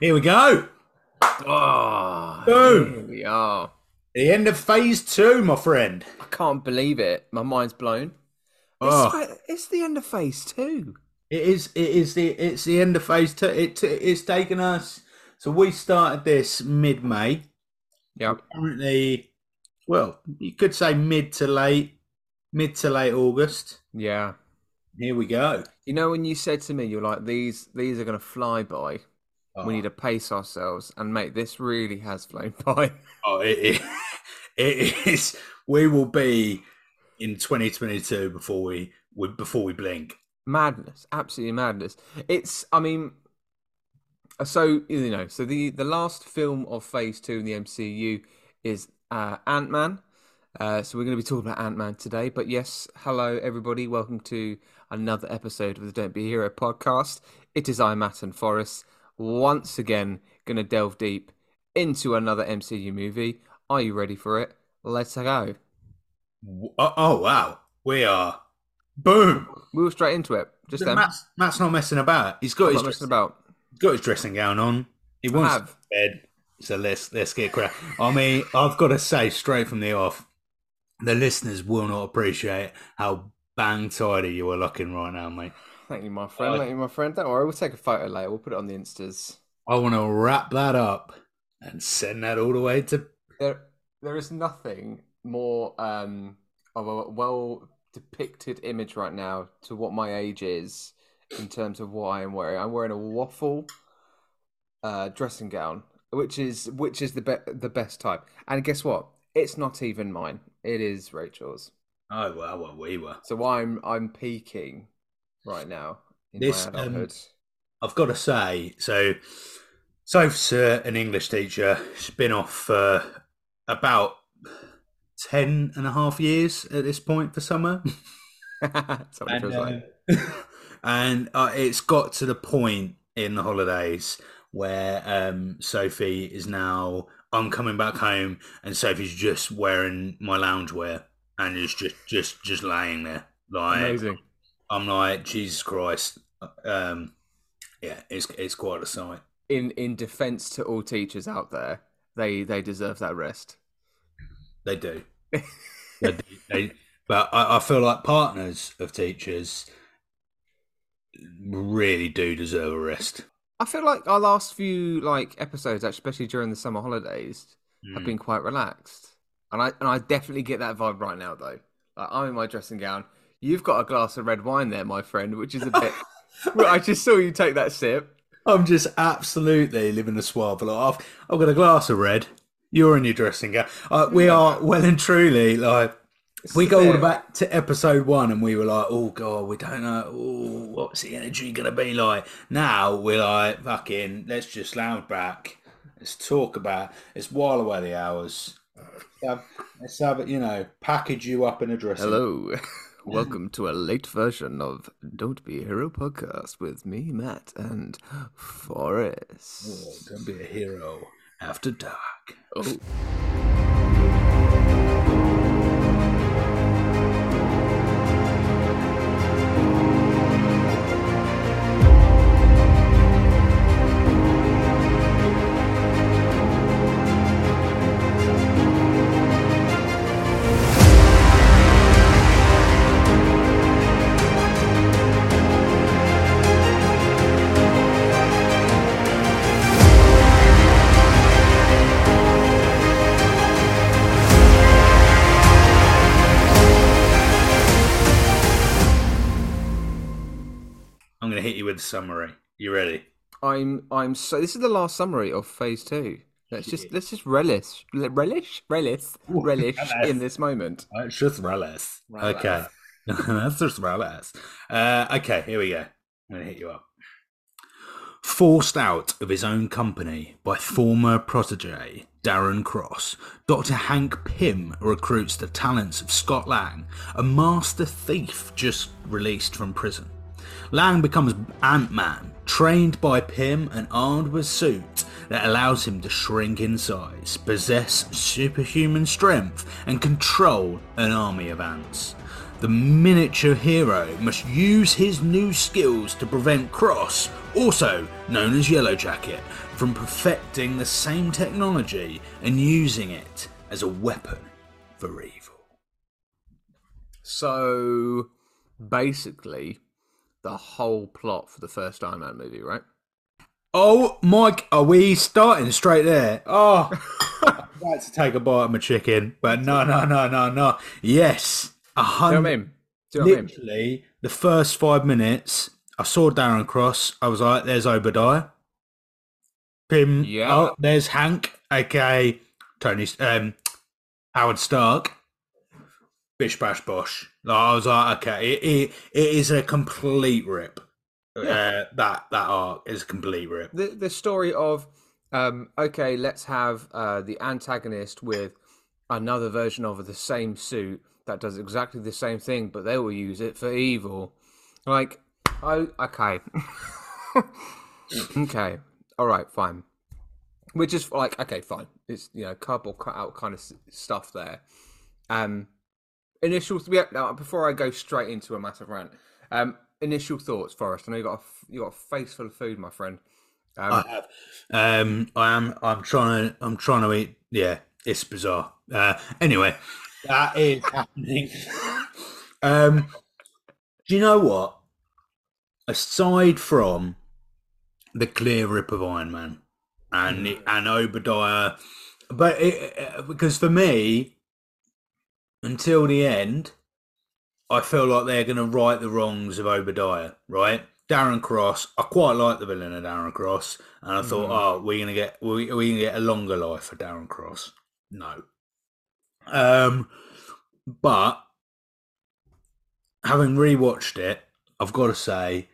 Here we go. Oh, Boom. here we are. The end of phase two, my friend. I can't believe it. My mind's blown. Oh. It's, ah. it's the end of phase two. It is. It is the. It's the end of phase two. It, it's taken us. So we started this mid May. Yep. Currently, well, you could say mid to late, mid to late August. Yeah. Here we go. You know when you said to me, you're like, these these are gonna fly by. We need to pace ourselves, and mate, this really has flown by. Oh, it, it, it is. We will be in 2022 before we, we before we blink. madness, absolutely madness. It's, I mean, uh, so you know, so the the last film of Phase Two in the MCU is uh, Ant Man. Uh, so we're going to be talking about Ant Man today. But yes, hello everybody, welcome to another episode of the Don't Be a Hero podcast. It is I, Matt and Forest, once again going to delve deep into another MCU movie. Are you ready for it? Let's go. Oh, oh, wow, we are. Boom. We were straight into it. Just then. Matt's, Matt's not messing about. He's got I'm his not messing about. He's got his dressing gown on. He wants have. to bed. So let's let's get crap. I mean, I've got to say straight from the off, the listeners will not appreciate how bang tidy you are looking right now, mate. Thank you, my friend. Thank you, my friend. Don't worry, we'll take a photo later. We'll put it on the instas. I want to wrap that up and send that all the way to. There, there is nothing more um, of a well depicted image right now to what my age is in terms of what I am wearing. I'm wearing a waffle uh, dressing gown, which is which is the be- the best type. And guess what? It's not even mine. It is Rachel's. Oh well, well we were. So why I'm I'm peaking right now in This, um. I've got to say, so Soph's uh, an English teacher. She's been off for about 10 and a half years at this point for summer. That's what it and feels like. uh, and uh, it's got to the point in the holidays where um, Sophie is now. I'm coming back home, and Sophie's just wearing my loungewear and is just just just laying there. Like Amazing. I'm like Jesus Christ. Um, yeah, it's it's quite a sight. in in defense to all teachers out there, they they deserve that rest. They do. they, do. They- but I, I feel like partners of teachers really do deserve a rest. I feel like our last few like episodes, especially during the summer holidays, have Mm. been quite relaxed, and I and I definitely get that vibe right now though. Like I'm in my dressing gown. You've got a glass of red wine there, my friend, which is a bit. I just saw you take that sip. I'm just absolutely living the suave life. I've, got a glass of red. You're in your dressing gown. Uh, we are well and truly like we go all the back to episode one, and we were like, "Oh God, we don't know. Oh, what's the energy gonna be like?" Now we're like, "Fucking, let's just lounge back. Let's talk about. Let's while away the hours. Have, let's have it. You know, package you up in a dressing. Hello. Welcome to a late version of Don't Be a Hero podcast with me, Matt, and Forest. Oh, don't be a hero after dark. Oh. Summary. You ready? I'm I'm so this is the last summary of phase two. Let's just let's just relish relish relish relish in this moment. Uh, It's just relish. Relish. Okay. That's just relish. Uh, okay, here we go. I'm going to hit you up. Forced out of his own company by former protege Darren Cross, Dr. Hank Pym recruits the talents of Scott Lang, a master thief just released from prison. Lang becomes Ant Man, trained by Pym and armed with suit that allows him to shrink in size, possess superhuman strength, and control an army of ants. The miniature hero must use his new skills to prevent Cross, also known as Yellow Jacket, from perfecting the same technology and using it as a weapon for evil. So basically, the whole plot for the first Iron Man movie, right? Oh, Mike, are we starting straight there? Oh, I'd like to take a bite of my chicken, but no, no, no, no, no. Yes, a Do you know I hundred. mean? Do you know what I mean? Literally, the first five minutes, I saw Darren Cross. I was like, "There's Obadiah." Pym. Yeah. Oh, there's Hank, aka Tony um, Howard Stark. Bish bash bosh. I was like, okay, it, it, it is a complete rip. Uh, that that arc is a complete rip. the the story of um okay let's have uh the antagonist with another version of the same suit that does exactly the same thing but they will use it for evil. Like oh okay. Okay. All right fine. Which is like okay fine. It's you know cardboard cut out kind of stuff there. Um initial yeah, now, before i go straight into a massive rant um initial thoughts forest i know you got a, f- you got a face full of food my friend um, I have. Um, I am. I'm trying to. I'm trying to eat. Yeah, it's bizarre. Uh, anyway, that is happening. um, do you know what? Aside from the clear rip of Iron Man and and Obadiah, but it, because for me, until the end, I feel like they're going to right the wrongs of Obadiah, right? Darren Cross, I quite like the villain of Darren Cross, and I thought, oh, we're gonna get we we gonna get a longer life for Darren Cross. No, um, but having rewatched it, I've got to say,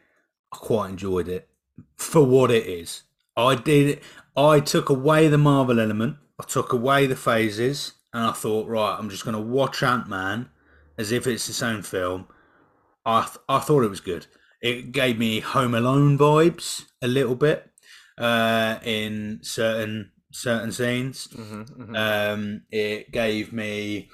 I quite enjoyed it for what it is. I did. I took away the Marvel element. I took away the phases, and I thought, right, I'm just going to watch Ant Man as if it's its own film. I th- I thought it was good. It gave me Home Alone vibes a little bit uh, in certain certain scenes. Um, it gave me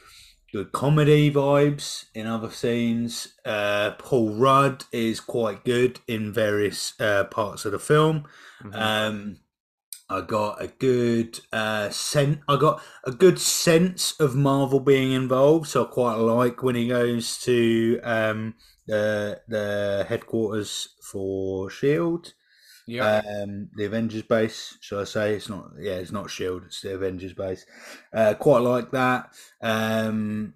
good comedy vibes in other scenes. Uh, Paul Rudd is quite good in various uh, parts of the film. Um, I got a good uh, sense. I got a good sense of Marvel being involved. So I quite like when he goes to um, the the headquarters for Shield yeah um, the Avengers base, shall I say? It's not, yeah, it's not Shield. It's the Avengers base. Uh, quite like that. Um,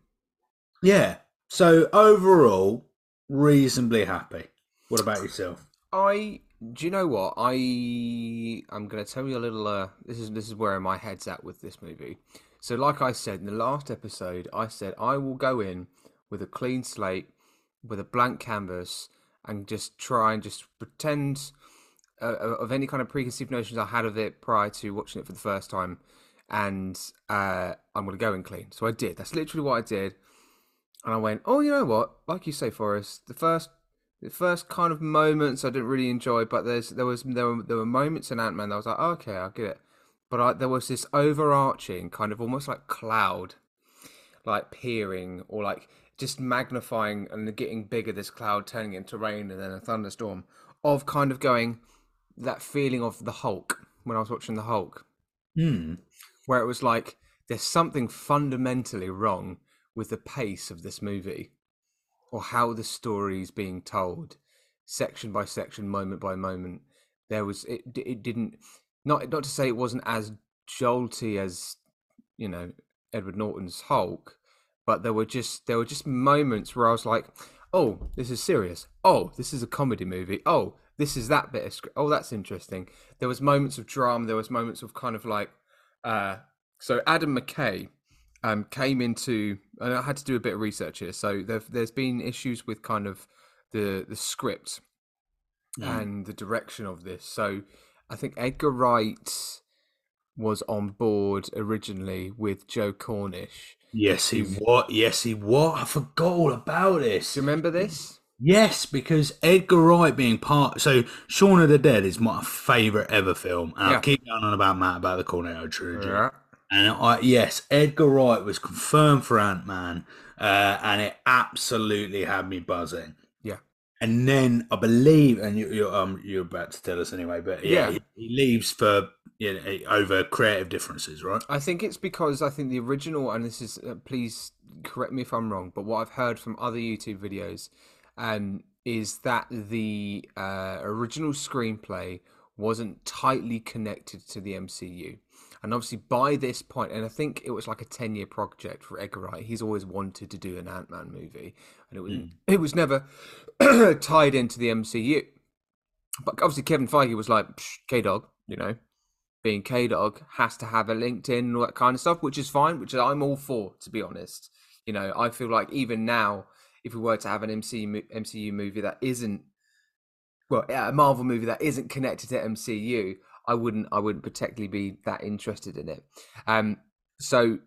yeah. So overall, reasonably happy. What about yourself? I do you know what I I'm going to tell you a little. Uh, this is this is where my head's at with this movie. So, like I said in the last episode, I said I will go in with a clean slate, with a blank canvas, and just try and just pretend uh, of any kind of preconceived notions I had of it prior to watching it for the first time, and uh, I'm going to go in clean. So I did. That's literally what I did, and I went, oh, you know what? Like you say, Forest, the first the first kind of moments I didn't really enjoy, but there's there was there were there were moments in Ant Man that I was like, oh, okay, I get it. But I, there was this overarching kind of almost like cloud, like peering or like just magnifying and getting bigger. This cloud turning into rain and then a thunderstorm of kind of going that feeling of the Hulk when I was watching the Hulk, Hmm. where it was like there's something fundamentally wrong with the pace of this movie or how the story is being told section by section moment by moment there was it it didn't not not to say it wasn't as jolty as you know Edward Norton's Hulk but there were just there were just moments where I was like oh this is serious. Oh this is a comedy movie. Oh this is that bit of script oh that's interesting. There was moments of drama there was moments of kind of like uh so Adam McKay um, came into, and I had to do a bit of research here. So there, there's been issues with kind of the the script Mm. and the direction of this. So I think Edgar Wright was on board originally with Joe Cornish. Yes, he what? Yes, he what? I forgot all about this. Do you remember this? Yes, because Edgar Wright being part. So Shaun of the Dead is my favourite ever film, Yeah. I keep going on about Matt about the Cornetto trilogy. Yeah. And I yes, Edgar Wright was confirmed for Ant Man, uh, and it absolutely had me buzzing. Yeah. And then I believe, and you, you're um you're about to tell us anyway, but yeah, Yeah. He, he leaves for you know, over creative differences, right? I think it's because I think the original, and this is, uh, please correct me if I'm wrong, but what I've heard from other YouTube videos um, is that the uh, original screenplay wasn't tightly connected to the MCU. And obviously, by this point, and I think it was like a 10 year project for Edgar Wright, he's always wanted to do an Ant Man movie, and it was, hmm. it was never tied into the MCU. But obviously, Kevin Feige was like, K Dog, you know, being K Dog has to have a LinkedIn and all that kind of stuff, which is fine, which I'm all for, to be honest. You know, I feel like even now, if we were to have an MCU MCU movie that isn't, well, yeah, a Marvel movie that isn't connected to MCU, I wouldn't, I wouldn't particularly be that interested in it. Um, so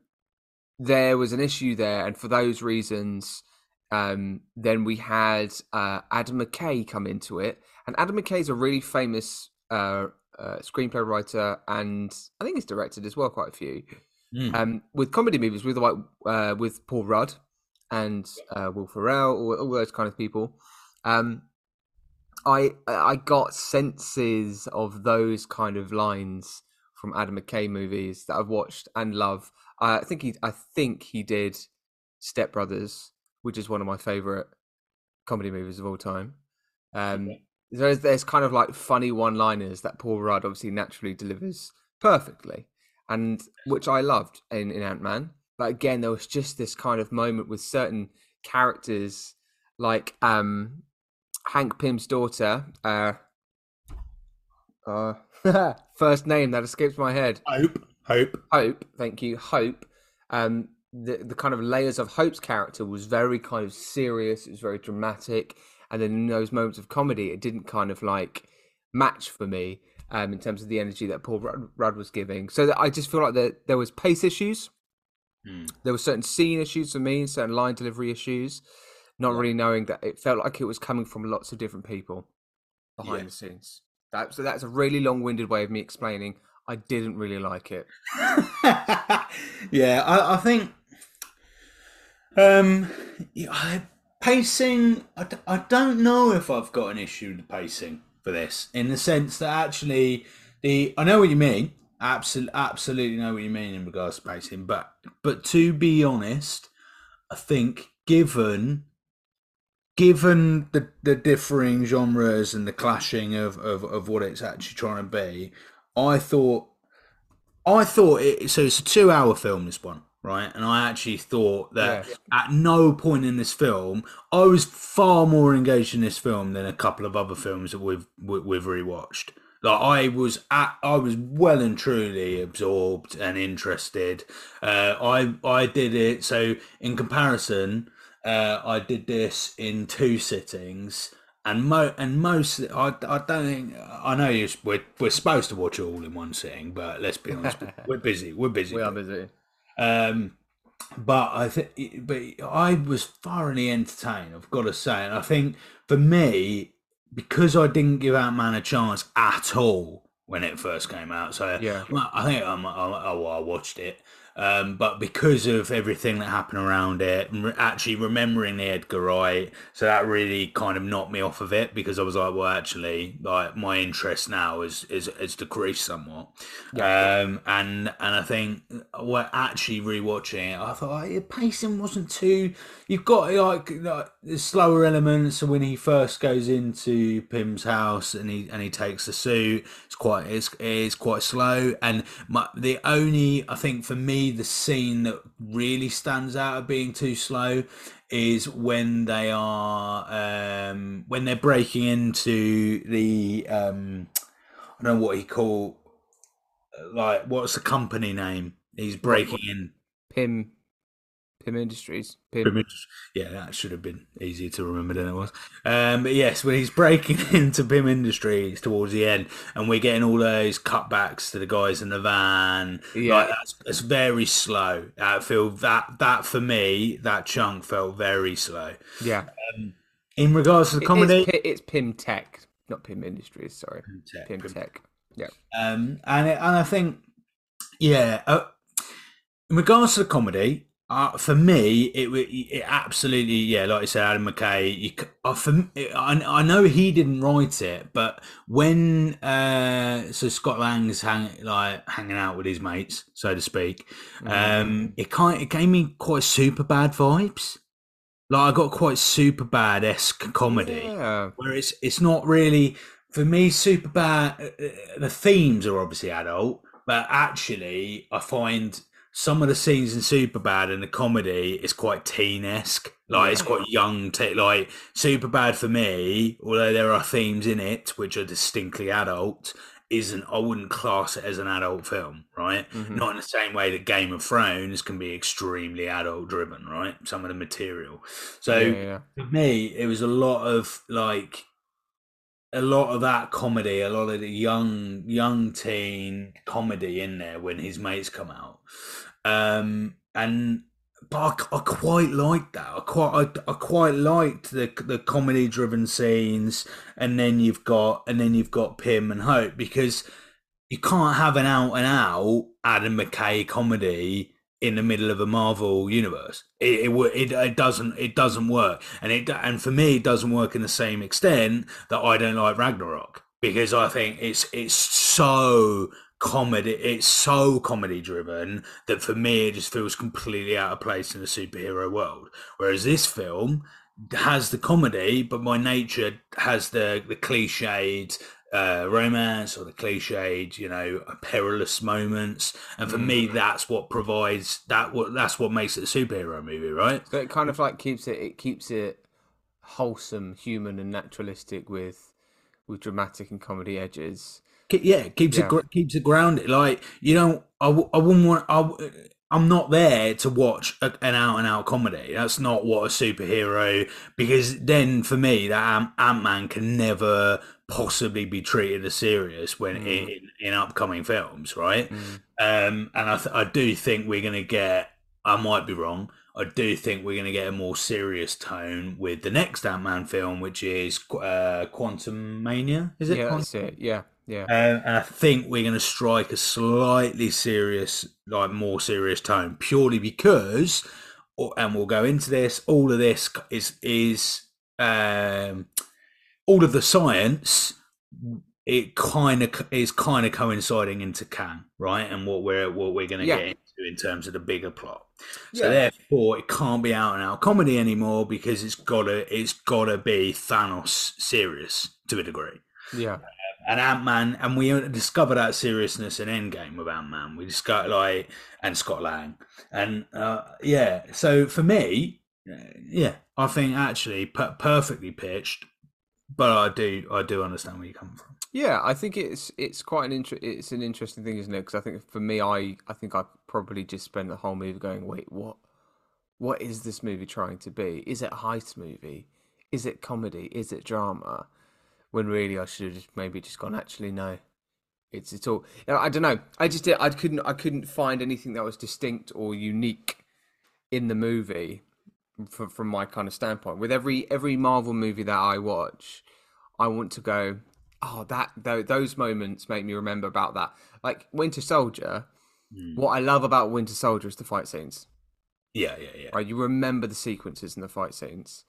there was an issue there, and for those reasons, um, then we had uh, Adam McKay come into it, and Adam McKay is a really famous uh, uh, screenplay writer, and I think he's directed as well quite a few. Mm. Um, with comedy movies, with like uh, with Paul Rudd and uh, Will Ferrell, all, all those kind of people. Um, I I got senses of those kind of lines from Adam McKay movies that I've watched and love. I think he I think he did Step Brothers, which is one of my favorite comedy movies of all time. Um, there's there's kind of like funny one-liners that Paul Rudd obviously naturally delivers perfectly, and which I loved in in Ant Man. But again, there was just this kind of moment with certain characters, like um, Hank Pym's daughter. Uh, uh, first name that escapes my head. Hope, hope. Hope, thank you, Hope. Um, the the kind of layers of Hope's character was very kind of serious. It was very dramatic, and then in those moments of comedy, it didn't kind of like match for me um, in terms of the energy that Paul Rudd, Rudd was giving. So that I just feel like that there was pace issues. Mm. There were certain scene issues for me, certain line delivery issues. Not really knowing that it felt like it was coming from lots of different people behind Yeah. the scenes. That, so that's a really long-winded way of me explaining. I didn't really like it. yeah, I, I think um, yeah, I, pacing. I, d- I don't know if I've got an issue with the pacing for this, in the sense that actually the I know what you mean. Absolutely, absolutely know what you mean in regards to pacing, but but to be honest, I think given given the, the differing genres and the clashing of, of, of what it's actually trying to be, I thought I thought it so it's a two hour film this one, right? And I actually thought that Yeah. at no point in this film I was far more engaged in this film than a couple of other films that we've we- we've rewatched. Like I was at, I was well and truly absorbed and interested. Uh, I I did it so in comparison, uh, I did this in two sittings, and mo and most I, I don't think I know you we're we're supposed to watch it all in one sitting, but let's be honest, we're busy. We're busy. We are busy. Um, but I think, but I was thoroughly entertained. I've got to say, and I think for me, because I didn't give Ant Man a chance at all when it first came out, so Yeah. I think I'm, I, I, I watched it. Um, but because of everything that happened around it, and re- actually remembering the Edgar Wright, so that really kind of knocked me off of it because I was like, well, actually, like my interest now is is, is decreased somewhat. Um, and and I think we're actually rewatching it. I thought like, the pacing wasn't too. You've got like, like the slower elements. So when he first goes into Pym's house and he and he takes the suit, it's quite it's, it's quite slow. And my, the only I think for me the scene that really stands out of being too slow is when they are um when they're breaking into the um I don't know what he call like what's the company name? He's breaking in Pym Pym Industries. Pym. Pym Industries. Yeah, that should have been easier to remember than it was. Um, but yes, when he's breaking into Pym Industries towards the end, and we're getting all those cutbacks to the guys in the van. Yeah. like, that's, that's very slow. I feel that that for me, that chunk felt very slow. Yeah. In regards to the comedy, It's, Pi- it's Pym Tech, not Pym Industries. Sorry. Tech, Pym Pym Tech. Yeah. Um, and it, and I think, yeah, uh, in regards to the comedy, uh, for me, it it absolutely, yeah, like you said, Adam McKay. You, uh, for, I, I know he didn't write it, but when uh, so Scott Lang's hang, like hanging out with his mates, so to speak, um, it kind it gave me quite super bad vibes. Like I got quite super bad esque comedy Yeah. where it's it's not really for me super bad the themes are obviously adult but actually i find some of the scenes in Superbad and the comedy is quite teen-esque. Like it's quite young te- like Superbad for me although there are themes in it which are distinctly adult isn't i wouldn't class it as an adult film right? Mm-hmm. Not in the same way that game of thrones can be extremely adult driven right? Some of the material. So Yeah, yeah. for me, it was a lot of like a lot of that comedy, a lot of the young young teen comedy in there when his mates come out. Um and but I, I quite liked that. I quite I, I quite liked the the comedy driven scenes and then you've got and then you've got Pym and Hope because you can't have an out and out Adam McKay comedy in the middle of a Marvel universe. It it, it it doesn't it doesn't work, and it and for me it doesn't work in the same extent that I don't like Ragnarok because I think it's it's so comedy it's so comedy driven that for me it just feels completely out of place in a superhero world whereas this film has the comedy but by nature has the the cliched uh, romance or the cliched, you know, perilous moments, and for me, that's what provides that. What that's what makes it a superhero movie, right? So it kind of like keeps it. It keeps it wholesome, human, and naturalistic with with dramatic and comedy edges. Yeah, keeps Yeah. it keeps it grounded. Like you know, I, I wouldn't want. I. I'm not there to watch a, an out and out comedy. That's not what a superhero. Because then, for me, that Ant Man can never possibly be treated as serious when in, in upcoming films, right? Um, and I, th- I do think we're gonna get. I might be wrong. I do think we're gonna get a more serious tone with the next Ant Man film, which is uh, Quantumania. Is it? yeah, Quantum- that's it. Yeah, yeah. um, and I think we're going to strike a slightly serious, like more serious tone, purely because, or- and we'll go into this. All of this is is um, all of the science. It kind of is kind of coinciding into Kang, right? And what we're what we're going to Yeah. get into in terms of the bigger plot. So Yeah. therefore, it can't be out and out comedy anymore because it's gotta it's gotta be Thanos serious to a degree yeah. And Ant Man, and we discover that seriousness in Endgame with Ant Man. We discover like and Scott Lang, and uh, yeah. So for me, yeah, I think actually per- perfectly pitched, but I do I do understand where you come from. Yeah, I think it's it's quite an inter- it's an interesting thing, isn't it? Because I think for me, I I think I probably just spent the whole movie going, wait, what? What is this movie trying to be? Is it heist movie? Is it comedy? Is it drama? When really I should have just maybe just gone. Actually, no. It's it's all. you know, I don't know. I just I couldn't I couldn't find anything that was distinct or unique in the movie from from my kind of standpoint. With every every Marvel movie that I watch, I want to go, oh, that tho- those moments make me remember about that. Like Winter Soldier. Hmm. What I love about Winter Soldier is the fight scenes. Yeah, yeah, yeah. Right, you remember the sequences and the fight scenes.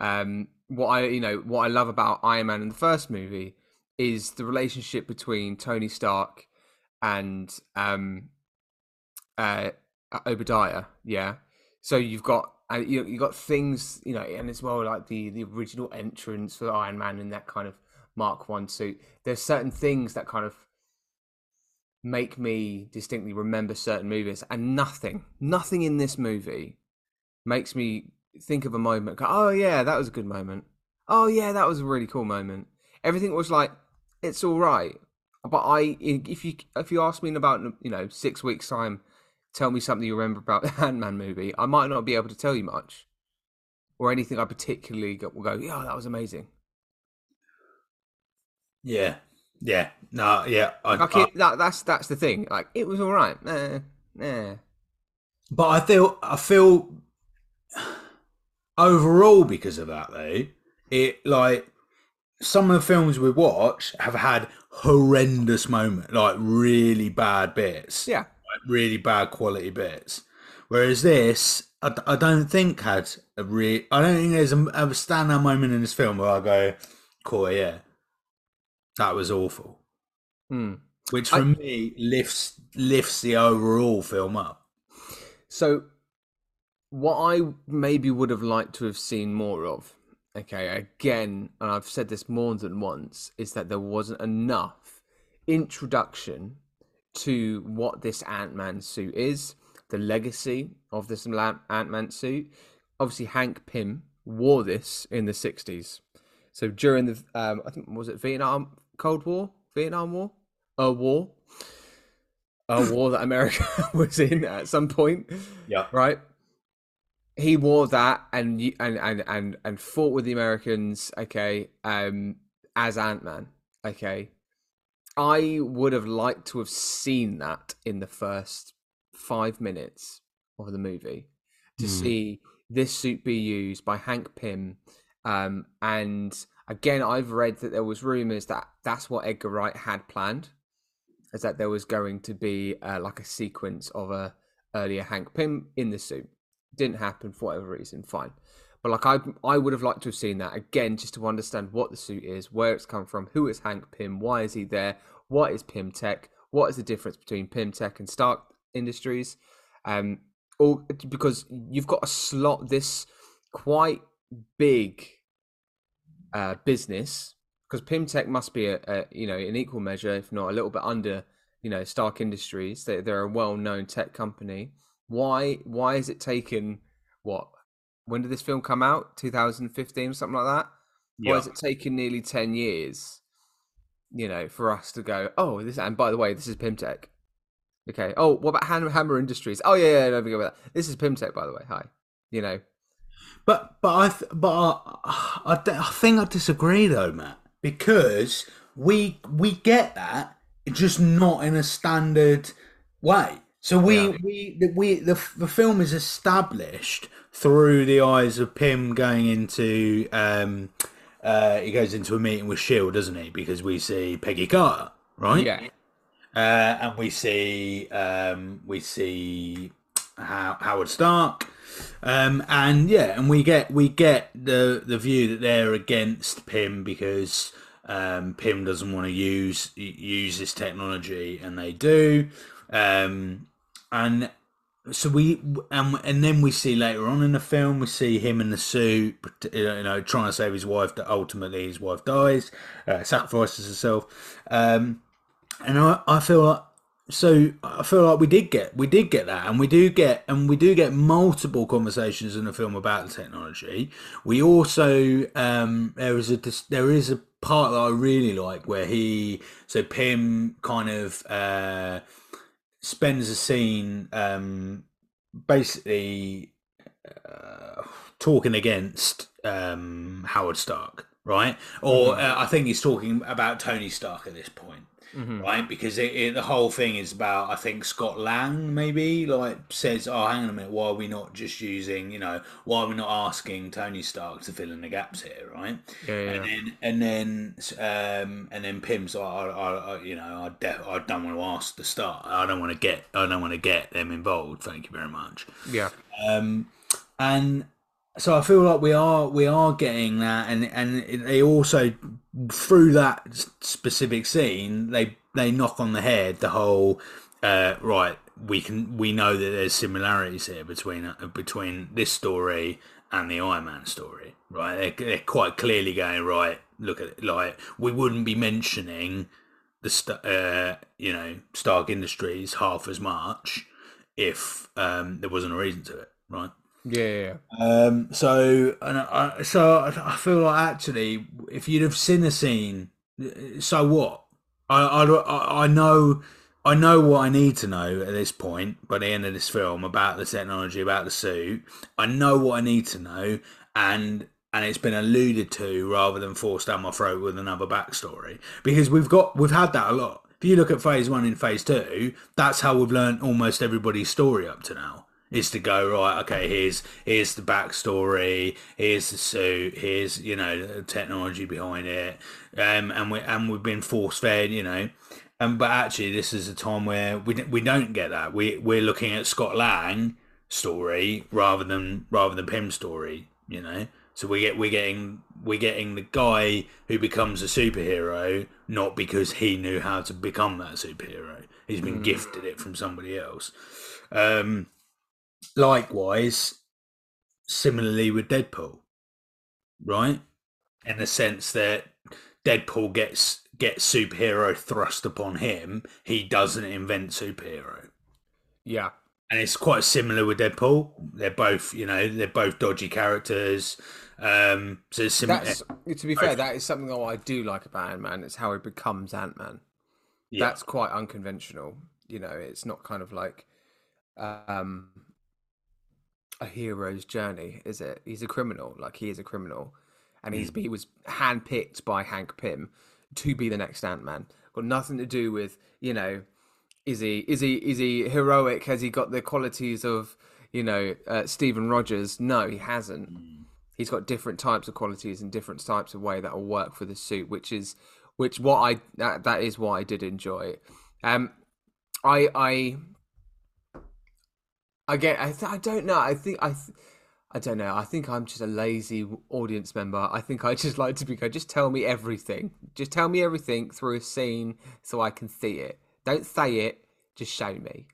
Um, what I you know what I love about Iron Man in the first movie is the relationship between Tony Stark and um, uh, Obadiah. Yeah, so you've got uh, you you got things you know, and as well like the the original entrance for Iron Man in that kind of Mark One suit. There's certain things that kind of make me distinctly remember certain movies, and nothing, nothing in this movie makes me think of a moment. Go, oh yeah, that was a good moment. Oh yeah, that was a really cool moment. Everything was like, it's all right. But I, if you if you ask me in about you know six weeks time, tell me something you remember about the Ant Man movie, I might not be able to tell you much, or anything I particularly go, will go, yeah, that was amazing. Yeah, yeah, no, yeah. I, Like I- that, that's that's the thing. Like it was all right. Eh, eh. but I feel I feel overall because of that though, it like some of the films we watch have had horrendous moments, like really bad bits. Yeah. like really bad quality bits. Whereas this, I don't think had a real. I don't think there's a, a standout moment in this film where I go, "Cool, yeah, that was awful." Hmm. Which for I- me lifts lifts the overall film up. So, what I maybe would have liked to have seen more of, okay, again, and I've said this more than once, is that there wasn't enough introduction to what this Ant Man suit is, the legacy of this Ant Man suit. Obviously, Hank Pym wore this in the 60s. So during the, um, I think, was it Vietnam, Cold War? Vietnam War? A war? A war that America was in at some point Yeah. right? He wore that and and and and and fought with the Americans. Okay, um, as Ant Man. Okay, I would have liked to have seen that in the first five minutes of the movie to Hmm. see this suit be used by Hank Pym. Um, and again, I've read that there was rumors that that's what Edgar Wright had planned, is that there was going to be uh, like a sequence of a earlier Hank Pym in the suit. Didn't happen for whatever reason. Fine, but like I, I would have liked to have seen that again, just to understand what the suit is, where it's come from, who is Hank Pym, why is he there, what is Pym Tech, what is the difference between Pym Tech and Stark Industries, um, all because you've got to slot this quite big uh, business because Pym Tech must be a, a you know an equal measure, if not a little bit under you know Stark Industries. They they're a well known tech company. Why why is it taken what? When did this film come out? 2015 something like that. Why Yeah. has it taken nearly 10 years? You know, for us to go. Oh, this and by the way, this is Pym Tech. Okay. Oh, what about Hammer Industries? Oh yeah, yeah. Don't forget about that. This is Pym Tech, by the way. Hi. You know. But but I th- but I, I, d- I think I disagree though, Matt, because we we get that, just not in a standard way. So we Yeah. we the, we the the film is established through the eyes of Pym going into um uh he goes into a meeting with Shield, doesn't he? Because we see Peggy Carter, right? Yeah. uh, and we see um, we see How- Howard Stark, um, and yeah, and we get we get the the view that they're against Pym because um, Pym doesn't want to use use this technology, and they do, um, and so we and and then we see later on in the film we see him in the suit you know trying to save his wife that ultimately his wife dies uh, sacrifices herself. Um and I, I feel like so I feel like we did get we did get that. And we do get and we do get multiple conversations in the film about the technology. We also um there is a there is a part that I really like where he so Pym kind of uh spends a scene um basically uh, talking against um Howard Stark right? Or uh, I think he's talking about Tony Stark at this point right? Because it, it, the whole thing is about, I think Scott Lang maybe like says, "Oh, hang on a minute, why are we not just using, you know, why are we not asking Tony Stark to fill in the gaps here, right?" Yeah, yeah. And then and then um, and then Pym's like, I, I, I you know, I, def- I don't want to ask the Stark. I don't want to get, I don't want to get them involved. Thank you very much Yeah. um, and so I feel like we are we are getting that, and and they also through that specific scene they they knock on the head the whole uh, right. We can we know that there's similarities here between uh, between this story and the Iron Man story, right? They're, they're quite clearly going right. Look at it, like we wouldn't be mentioning the uh, you know Stark Industries half as much if um, there wasn't a reason to it, right? Yeah. Um, so and I, so I feel like actually, if you'd have seen the scene, so what? I I, I know I know what I need to know at this point by the end of this film about the technology, about the suit. I know what I need to know, and and it's been alluded to rather than forced down my throat with another backstory. Because we've got we've had that a lot. If you look at phase one and phase two, that's how we've learned almost everybody's story up to now. Is to go right, okay. Here's here's the backstory. Here's the suit. Here's you know the technology behind it. Um, and we and we've been force fed. You know, um, but actually, this is a time where we we don't get that. We we're looking at Scott Lang story rather than rather than Pym's story. You know, so we get we're getting we're getting the guy who becomes a superhero not because he knew how to become that superhero. He's been mm. gifted it from somebody else. Um, likewise, similarly with Deadpool, right? In the sense that Deadpool gets gets superhero thrust upon him, he doesn't invent superhero. Yeah. And it's quite similar with Deadpool. They're both, you know, they're both dodgy characters. Um, so sim- That's, to be fair, that is something that I do like about Ant Man. It's how he becomes Ant Man. Yeah. That's quite unconventional. You know, it's not kind of like um, a hero's journey, is it? He's a criminal. Like he is a criminal, and he's mm. he was handpicked by Hank Pym to be the next Ant Man. Got nothing to do with you know, is he is he is he heroic? Has he got the qualities of you know uh, Stephen Rogers? No, he hasn't. Mm. He's got different types of qualities and different types of way that will work for the suit, which is which what I that, that is what I did enjoy. Um, I I I get I, th- I don't know I think I. Th- I don't know. I think I'm just a lazy audience member. I think I just like to be go. Just tell me everything. Just tell me everything through a scene so I can see it. Don't say it. Just show me.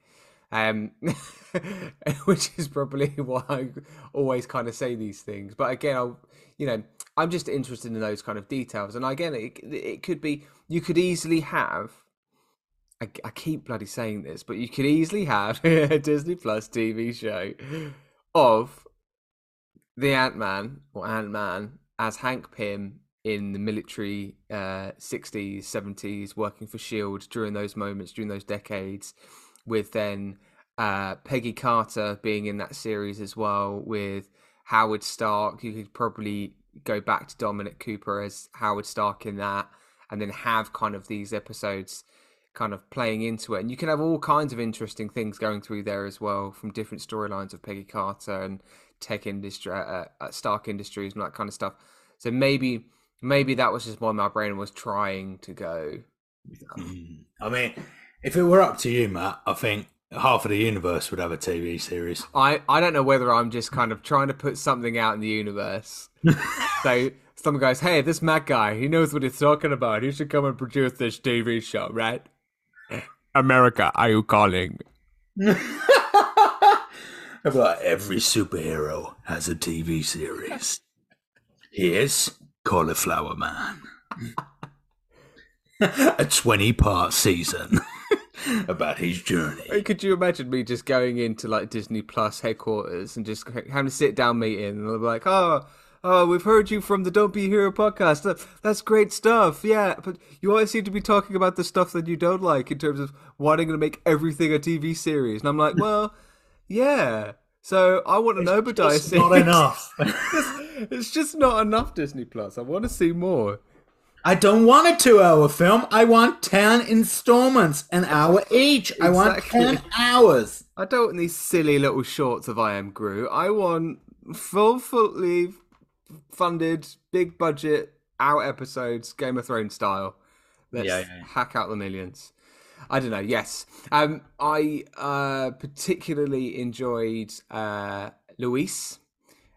Um, which is probably why I always kind of say these things. But again, I'll, you know, I'm just interested in those kind of details. And again, it, it could be you could easily have. I, I keep bloody saying this, but you could easily have a Disney Plus TV show of the Ant Man or Ant Man as Hank Pym in the military uh, 60s, 70s, working for S.H.I.E.L.D. during those moments, during those decades, with then uh, Peggy Carter being in that series as well, with Howard Stark. You could probably go back to Dominic Cooper as Howard Stark in that, and then have kind of these episodes kind of playing into it. And you can have all kinds of interesting things going through there as well from different storylines of Peggy Carter and tech industry, uh, uh, Stark Industries, and that kind of stuff. So maybe maybe that was just why my brain was trying to go. I mean, if it were up to you, Matt, I think half of the universe would have a TV series. I, I don't know whether I'm just kind of trying to put something out in the universe. so someone goes, "Hey, this Matt guy, he knows what he's talking about. He should come and produce this TV show, right?" America, are you calling? About every superhero has a TV series. Here's Cauliflower Man. a 20 part season about his journey. Could you imagine me just going into like Disney Plus headquarters and just having a sit down meeting and they'll be like, oh, oh, we've heard you from the Don't Be Hero podcast. That's great stuff. Yeah, but you always seem to be talking about the stuff that you don't like in terms of wanting to make everything a TV series. And I'm like, well, yeah. So I want an it's Obadiah series. Not enough. it's just not enough Disney Plus. I want to see more. I don't want a two-hour film. I want ten installments, an hour each. Exactly. I want ten hours. I don't want these silly little shorts of I Am Groot. I want full, fully funded, big budget, out episodes, Game of Thrones style. Let's yeah, yeah. hack out the millions. I don't know. Yes, um, I uh, particularly enjoyed uh, Luis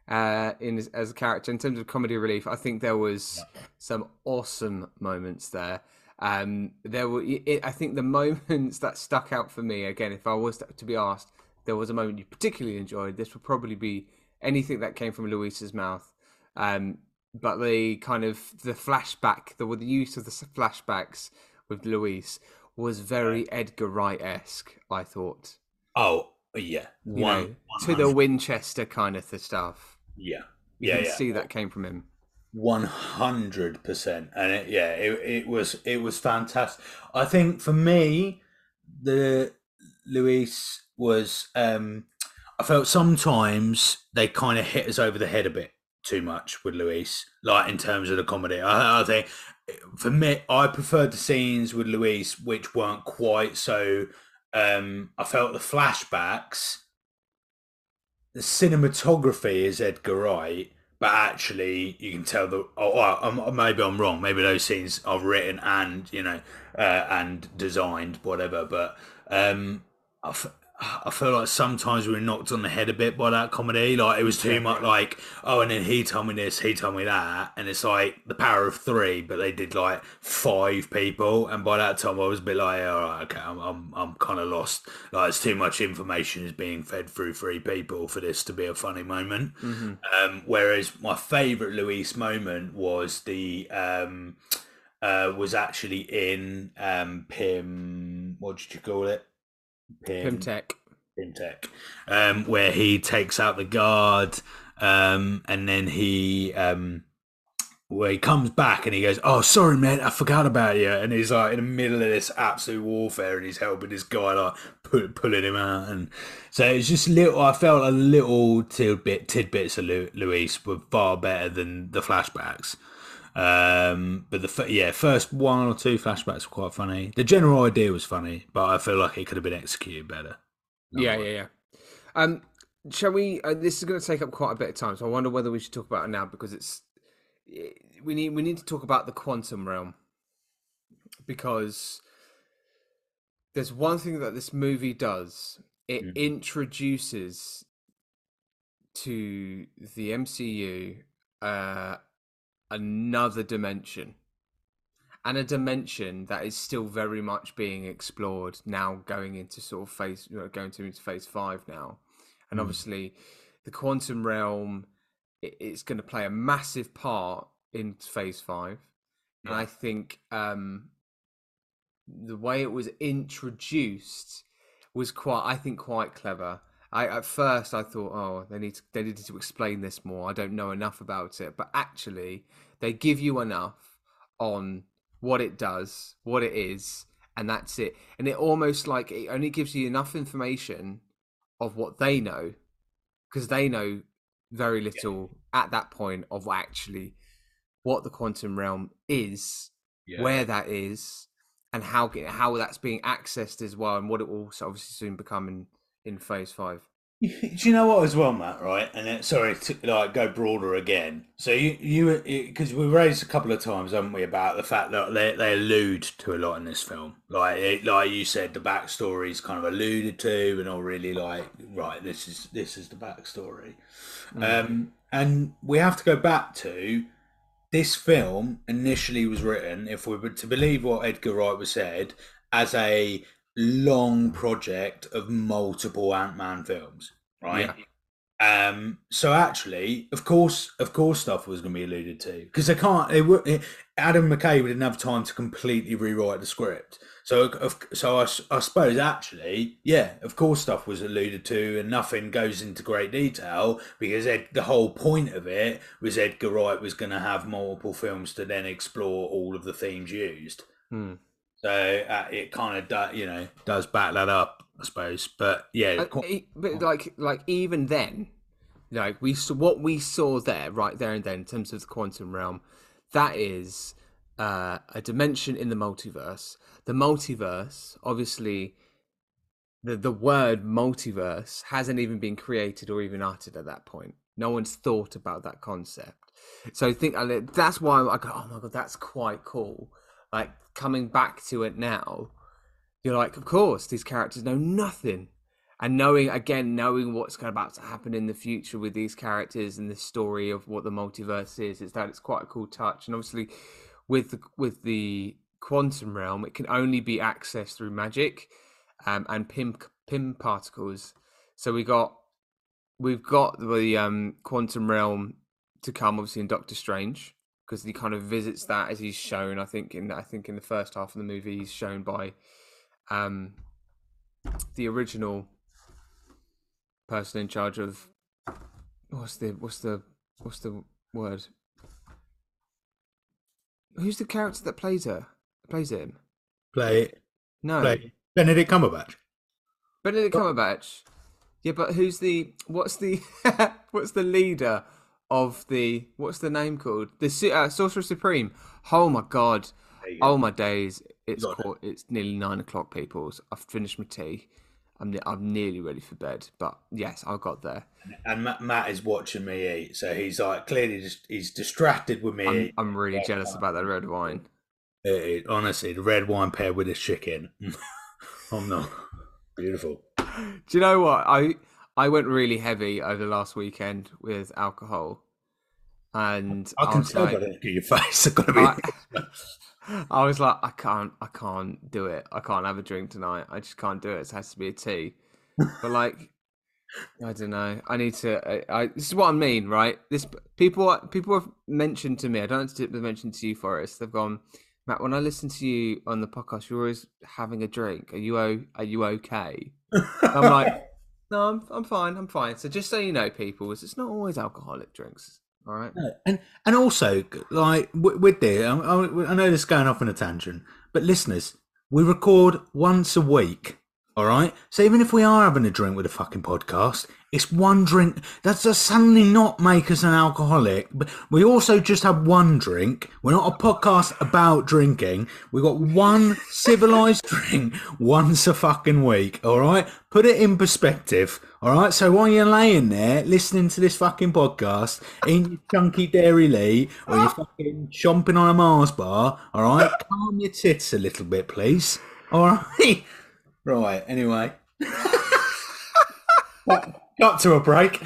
uh, in as a character in terms of comedy relief. I think there was some awesome moments there. Um, there were, it, I think, the moments that stuck out for me. Again, if I was to be asked, there was a moment you particularly enjoyed. This would probably be anything that came from Luis's mouth. Um, but the kind of the flashback, the the use of the flashbacks with Luis was very Edgar Wright esque. I thought. Oh yeah, one, know, to the Winchester kind of stuff. Yeah, you yeah, can yeah. see that came from him. One hundred percent, and it, yeah, it, it was it was fantastic. I think for me, the Luis was um I felt sometimes they kind of hit us over the head a bit too much with Luis, like in terms of the comedy. I, I think for me, I preferred the scenes with Luis which weren't quite so. Um, I felt the flashbacks, the cinematography is Edgar Wright, but actually you can tell the. Oh, maybe I'm wrong. Maybe those scenes are written and you know uh, and designed, whatever. But um, I feel like sometimes we were knocked on the head a bit by that comedy. Like it was too much like, oh, and then he told me this, he told me that, and it's like the power of three, but they did like five people, and by that time I was a bit like, all right, okay, I'm I'm, I'm kind of lost. Like it's too much information is being fed through three people for this to be a funny moment. Mm-hmm. Um, whereas my favourite Luis moment was the um, uh, was actually in um, Pym. What did you call it? Pym, Pimtech. Pym Tech, um, where he takes out the guard, um, and then he um, where he comes back and he goes, "Oh, sorry, man, I forgot about you." And he's like in the middle of this absolute warfare, and he's helping this guy like pull, pulling him out, and so it's just little. I felt a little tidbit tidbits of Luis were far better than the flashbacks. Um, but the yeah, first one or two flashbacks were quite funny. The general idea was funny, but I feel like it could have been executed better. yeah, yeah, yeah. Um, shall we? Uh, this is going to take up quite a bit of time, so I wonder whether we should talk about it now because it's we need we need to talk about the quantum realm because there's one thing that this movie does. It mm. introduces to the MCU uh, another dimension and a dimension that is still very much being explored now going into sort of phase you know, going to into phase five now and mm. obviously the quantum realm it, it's going to play a massive part in phase five yeah. and i think um the way it was introduced was quite i think quite clever I at first I thought, oh, they need to, they needed to explain this more. I don't know enough about it, but actually, they give you enough on what it does, what it is, and that's it. And it almost like it only gives you enough information of what they know, because they know very little yeah. at that point of actually what the quantum realm is, yeah. where that is, and how how that's being accessed as well, and what it will obviously soon become in in phase five. Do you know what as well, Matt? Right, and then, sorry to like go broader again. So you you because we raised a couple of times, haven't we, about the fact that they, they allude to a lot in this film. Like it, like you said, the backstory is kind of alluded to, and not really like right. This is this is the backstory, mm. um, and we have to go back to this film. Initially, was written, if we were to believe what Edgar Wright was said, as a long project of multiple Ant Man films, right? Yeah. Um, so actually, of course, of course, stuff was going to be alluded to because they can't. They were Adam McKay didn't have time to completely rewrite the script. So, so I, I suppose actually, yeah, of course, stuff was alluded to, and nothing goes into great detail because Ed, the whole point of it was Edgar Wright was going to have multiple films to then explore all of the themes used. Hmm. So uh, it kind of do, you know does back that up, I suppose. But yeah, uh, but like like even then, like we saw what we saw there, right there and then, in terms of the quantum realm, that is uh, a dimension in the multiverse. The multiverse, obviously, the the word multiverse hasn't even been created or even uttered at that point. No one's thought about that concept. So I think that's why I go, oh my god, that's quite cool like coming back to it now, you're like, of course, these characters know nothing. And knowing again, knowing what's about to happen in the future with these characters and the story of what the multiverse is, is that it's quite a cool touch. And obviously, with the, with the quantum realm, it can only be accessed through magic um, and Pym Pym particles. So we got we've got the um, quantum realm to come, obviously in Doctor Strange because he kind of visits that as he's shown. I think in I think in the first half of the movie, he's shown by um, the original person in charge of what's the what's the what's the word? Who's the character that plays her? Plays him? Play No. Play. Benedict Cumberbatch. Benedict Cumberbatch. Yeah, but who's the what's the what's the leader of the what's the name called the uh, Sorcerer Supreme? Oh my god! Oh my days! It's caught, it's nearly nine o'clock. People's. I've finished my tea. I'm I'm nearly ready for bed. But yes, I got there. And Matt, Matt is watching me eat, so he's like clearly just he's distracted with me. I'm. I'm really jealous about that red wine. It- it- honestly, the red wine paired with this chicken. I'm not beautiful. Do you know what? I I went really heavy over the last weekend with alcohol, and I can was tell like, by the look at your face. I've got to be. I, I was like, I can't, I can't do it. I can't have a drink tonight. I just can't do it. It has to be a tea. But like, I don't know. I need to. I, I this is what I mean, right? This people, people have mentioned to me. I don't have to mention to you, Forest. They've gone, Matt. When I listen to you on the podcast, you're always having a drink. Are you o- Are you okay? I'm like, no, I'm, I'm fine. I'm fine. So just so you know, people, it's not always alcoholic drinks. All right. No, and and also like with, this, I, I I know this is going off on a tangent, but listeners, we record once a week. All right, so even if we are having a drink with a fucking podcast, it's one drink. That does suddenly not make us an alcoholic. But we also just have one drink. We're not a podcast about drinking. We got one civilized drink once a fucking week. All right, put it in perspective. All right, so while you're laying there listening to this fucking podcast, eating your chunky Dairylea or you're fucking chomping on a Mars bar, all right, calm your tits a little bit, please. All right, right. Anyway, got to a break.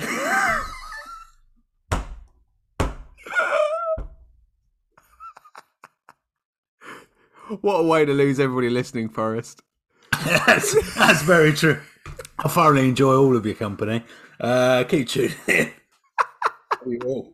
What a way to lose everybody listening, Forest. that's, that's very true. I thoroughly enjoy all of your company. Uh, keep tuning in. we will.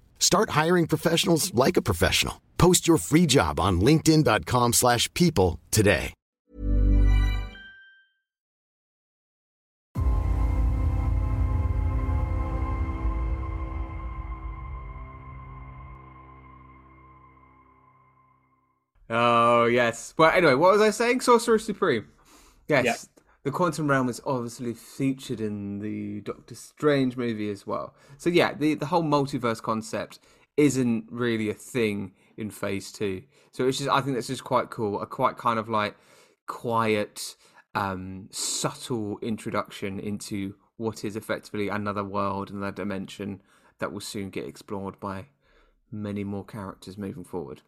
Start hiring professionals like a professional. Post your free job on linkedin.com/people slash people today. Oh yes. But anyway, what was I saying? Sorcerer Supreme. Yes, Yeah. The quantum realm is obviously featured in the Doctor Strange movie as well. So yeah, the the whole multiverse concept isn't really a thing in Phase Two. So it's just I think that's just quite cool. A quite kind of like quiet, um, subtle introduction into what is effectively another world, another dimension that will soon get explored by many more characters moving forward.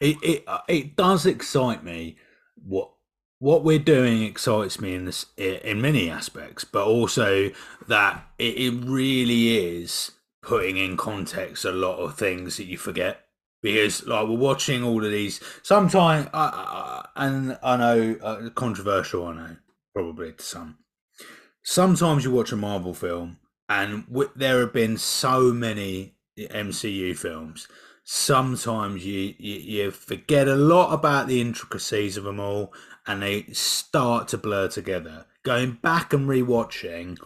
it it uh, it does excite me what what we're doing excites me in this in many aspects but also that it, it really is putting in context a lot of things that you forget. Because like we're watching all of these sometimes and i know uh, controversial i know probably to some. Sometimes you watch a marvel film and w- there have been so many mcu films. Sometimes you, you you forget a lot about the intricacies of them all and they start to blur together going back and rewatching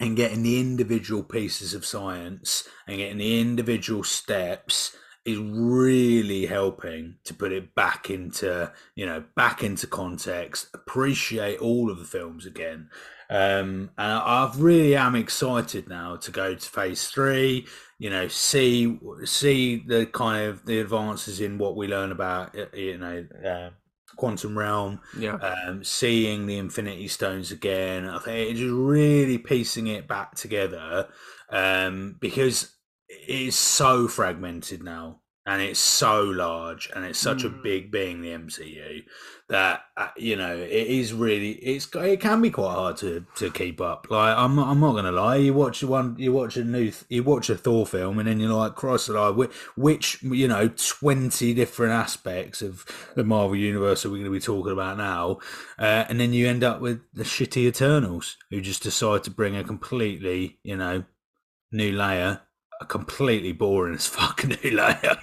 and getting the individual pieces of science and getting the individual steps is really helping to put it back into you know back into context appreciate all of the films again Um, and I, really am excited now to go to phase three. You know, see see the kind of the advances in what we learn about uh, you know uh, quantum realm. Yeah. Um, seeing the Infinity Stones again. I think it's just really piecing it back together um, because it is so fragmented now and it's so large and it's such a Mm. big being the MCU that uh, you know it is really it's it can be quite hard to to keep up. Like I'm not, I'm not gonna lie, you watch one you watch a new th- you watch a Thor film and then you're like, Christ alive, which, which you know twenty different aspects of the Marvel universe are we going to be talking about now? Uh, and then you end up with the shitty Eternals who just decide to bring a completely you know new layer, completely boring as fuck new layer.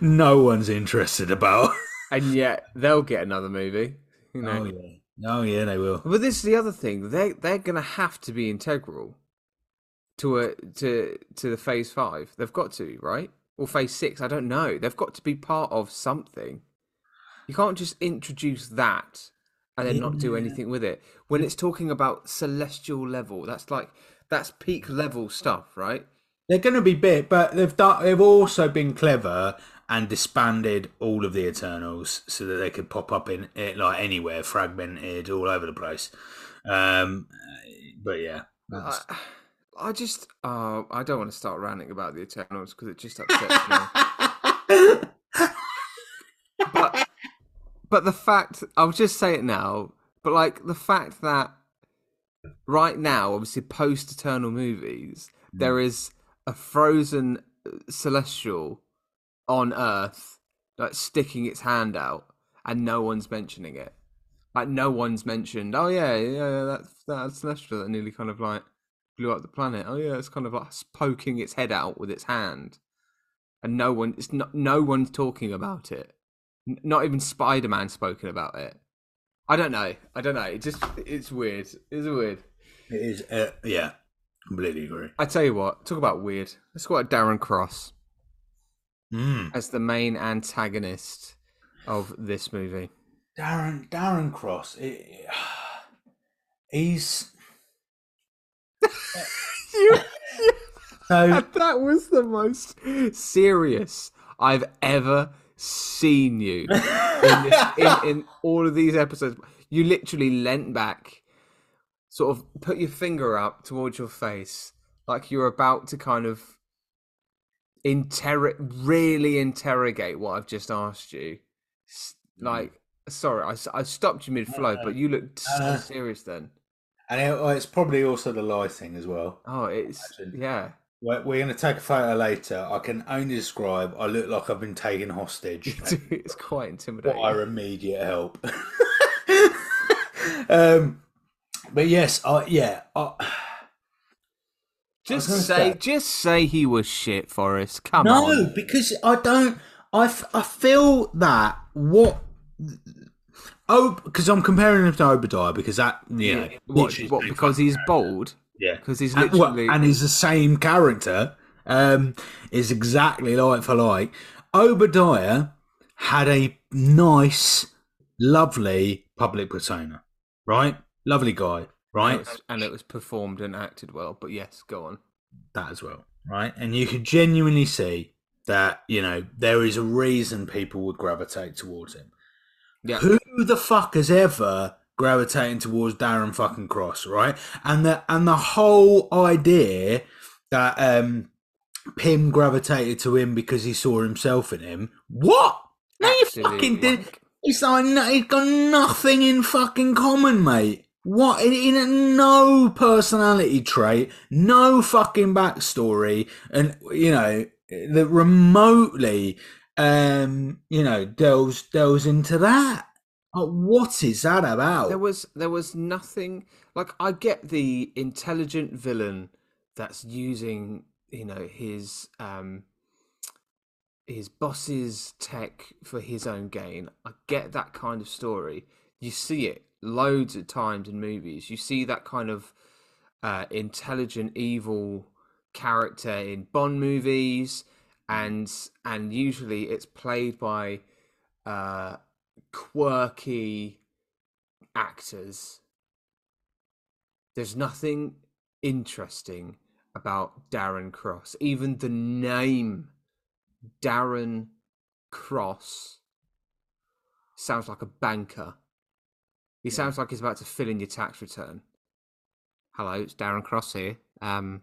no one's interested about. And yet they'll get another movie. You know. Oh yeah, oh yeah, they will. But this is the other thing. They they're gonna have to be integral to a to to the phase five. They've got to, right? Or phase six, I don't know. They've got to be part of something. You can't just introduce that and then not do anything with it. When it's talking about celestial level, that's like that's peak level stuff, right? They're going to be bit, but they've done. They've also been clever and disbanded all of the Eternals so that they could pop up in it like anywhere, fragmented all over the place. Um, but yeah, I, I just uh, I don't want to start ranting about the Eternals because it just upsets me. but but the fact I'll just say it now, but like the fact that right now, obviously post Eternal movies, there is a frozen uh, celestial on Earth like sticking its hand out and no one's mentioning it. Like no one's mentioned, oh yeah, yeah, yeah that that celestial that nearly kind of like blew up the planet. Oh yeah, it's kind of like poking its head out with its hand. And no one it's not no one's talking about it. N- Not even Spider Man spoken about it. I don't know. I don't know. It just it's weird. It's weird. it is. Uh, yeah, completely agree. I tell you what, talk about weird. Let's go at Darren Cross Mm. as the main antagonist of this movie. Darren Darren Cross, it, he's so that was the most serious I've ever seen you in, this, in, in all of these episodes. You literally leant back, sort of put your finger up towards your face, like you're about to kind of interrogate, really interrogate what I've just asked you. Mm-hmm. Like, sorry, I, I stopped you mid flow, uh, but you looked so no. serious then. and it, it's probably also the lighting as well. Oh, it's yeah. We're, we're going to take a photo later. I can only describe. I look like I've been taken hostage. it's quite intimidating. Require immediate help. um, but yes, I yeah. I, Just say, just say he was shit, Forest. Come no, on. No, because I don't. I, f- I feel that what. Oh, because I'm comparing him to Obadiah because that you know What, what, because he's bold? Yeah, Because he's and, well, literally. and he's the same character. Um, is exactly like for like. Obadiah had a nice, lovely public persona, right? Lovely guy, and, right? it was, and it was performed and acted well. But yes, go on. That as well, right? And you could genuinely see that you know there is a reason people would gravitate towards him. Yeah. Who the fuck has ever gravitating towards Darren fucking Cross, right? And the and the whole idea that um Pym gravitated to him because he saw himself in him. What? No, you Absolute fucking did. It's like no, he's got nothing in fucking common, mate. What? In, in no personality trait, no fucking backstory, and you know that remotely, um, you know, delves delves into that. Like, what is that about? There was there was nothing like I get the intelligent villain that's using you know his um his boss's tech for his own gain. I get that kind of story. You see it loads of times in movies. You see that kind of uh, intelligent evil character in Bond movies, and and usually it's played by uh, quirky actors there's nothing interesting about Darren Cross. Even the name Darren Cross sounds like a banker. He sounds like he's about to fill in your tax return. Hello, it's Darren Cross here. Um,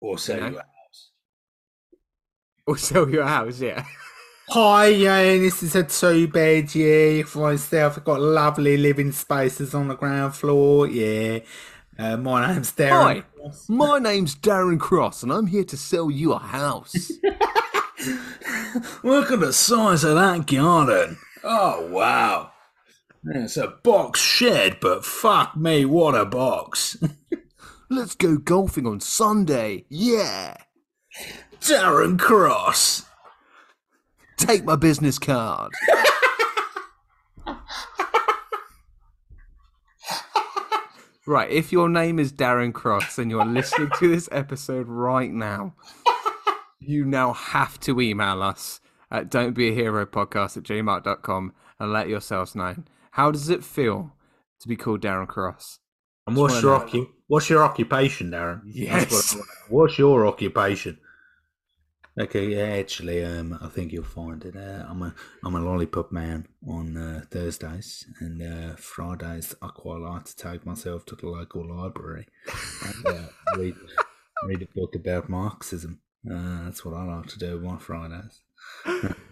Or sell You know? you a house. or sell your house, yeah. Hi, yeah, this is a two bed, yeah, for myself. I've got lovely living spaces on the ground floor, yeah. Uh, my name's Darren. Hi, my name's Darren Cross, and I'm here to sell you a house. Look at the size of that garden. Oh, wow. It's a box shed, but fuck me, what a box. Let's go golfing on Sunday. Yeah. Darren Cross. Take my business card. right, if your name is Darren Cross and you're listening to this episode right now, you now have to email us at don't be a hero podcast at gmail.com and let yourselves know. How does it feel to be called Darren Cross? And what's your, what's your occupation, Darren? Yes. what I wanna know. What's your occupation? Okay, yeah, actually, um, I think you'll find it. Uh, I'm a I'm a lollipop man on uh, Thursdays and uh, Fridays. I quite like to take myself to the local library and uh, read read a book about Marxism. Uh, that's what I like to do on Fridays.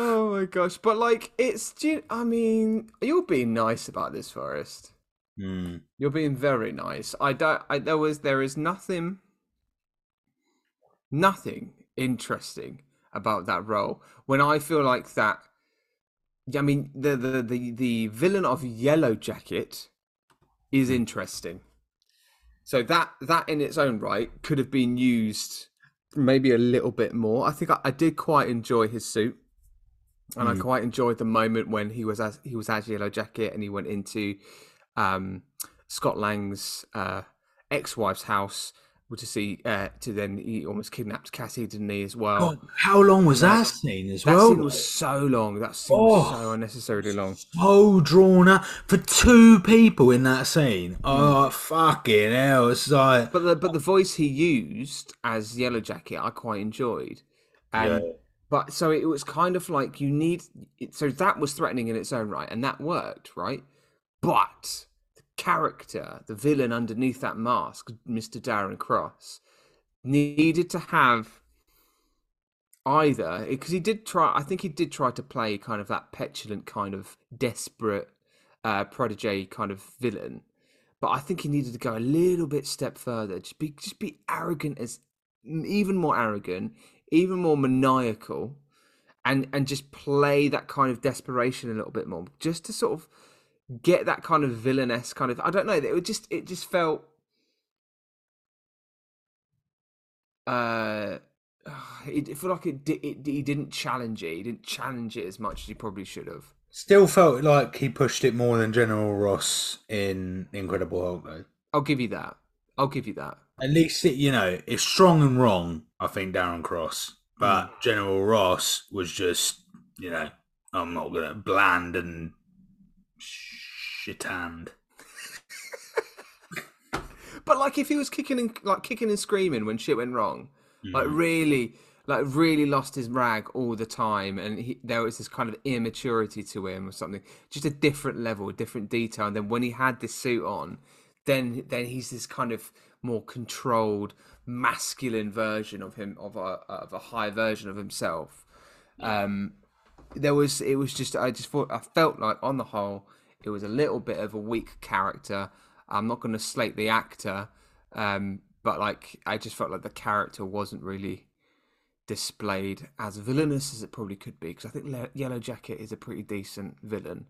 Oh my gosh! But like, it's. do you- I mean, you're being nice about this, Forest. Mm. You're being very nice. I don't. I, there was. There is nothing. Nothing interesting about that role. When I feel like that. I mean, the the the, the villain of Yellow Jacket is interesting. So that that in its own right could have been used maybe a little bit more. I think I, I did quite enjoy his suit, and I quite enjoyed the moment when he was as he was as Yellow Jacket and he went into um, Scott Lang's uh, ex-wife's house to see uh, to then he almost kidnapped Cassie, didn't he as well? God, how long was that scene as that well? scene was so long. That scene was Oh. so unnecessarily long. so drawn out for two people in that scene. Oh fucking hell! It's like But the but the voice he used as Yellow Jacket, I quite enjoyed. And Yeah. But so it was kind of like you need. So that was threatening in its own right, and that worked, right? But the character, the villain underneath that mask, Mister Darren Cross, needed to have either because he did try. I think he did try to play kind of that petulant, kind of desperate uh, protege kind of villain but I think he needed to go a little bit step further. Just be just be arrogant as even more arrogant, even more maniacal, and and just play that kind of desperation a little bit more, just to sort of get that kind of villainous kind of. I don't know. It would just it just felt. Uh, it, it felt like it, di- it. He didn't challenge it. He didn't challenge it as much as he probably should have. still felt like he pushed it more than General Ross in Incredible Hulk. Though I'll give you that. I'll give you that. at least it, you know it's strong and wrong. I think Darren Cross, hmm. but General Ross was just you know I'm not gonna bland and shit hand. But like, if he was kicking and like kicking and screaming when shit went wrong, hmm. like really, like really lost his rag all the time, and he, there was this kind of immaturity to him or something, just a different level, a different detail. And then when he had this suit on, then then he's this kind of more controlled, masculine version of him, of a of a high version of himself. Um, there was it was just I just thought I felt like on the whole it was a little bit of a weak character. I'm not going to slate the actor, um, but like I just felt like the character wasn't really displayed as villainous as it probably could be because I think Le- Yellow Jacket is a pretty decent villain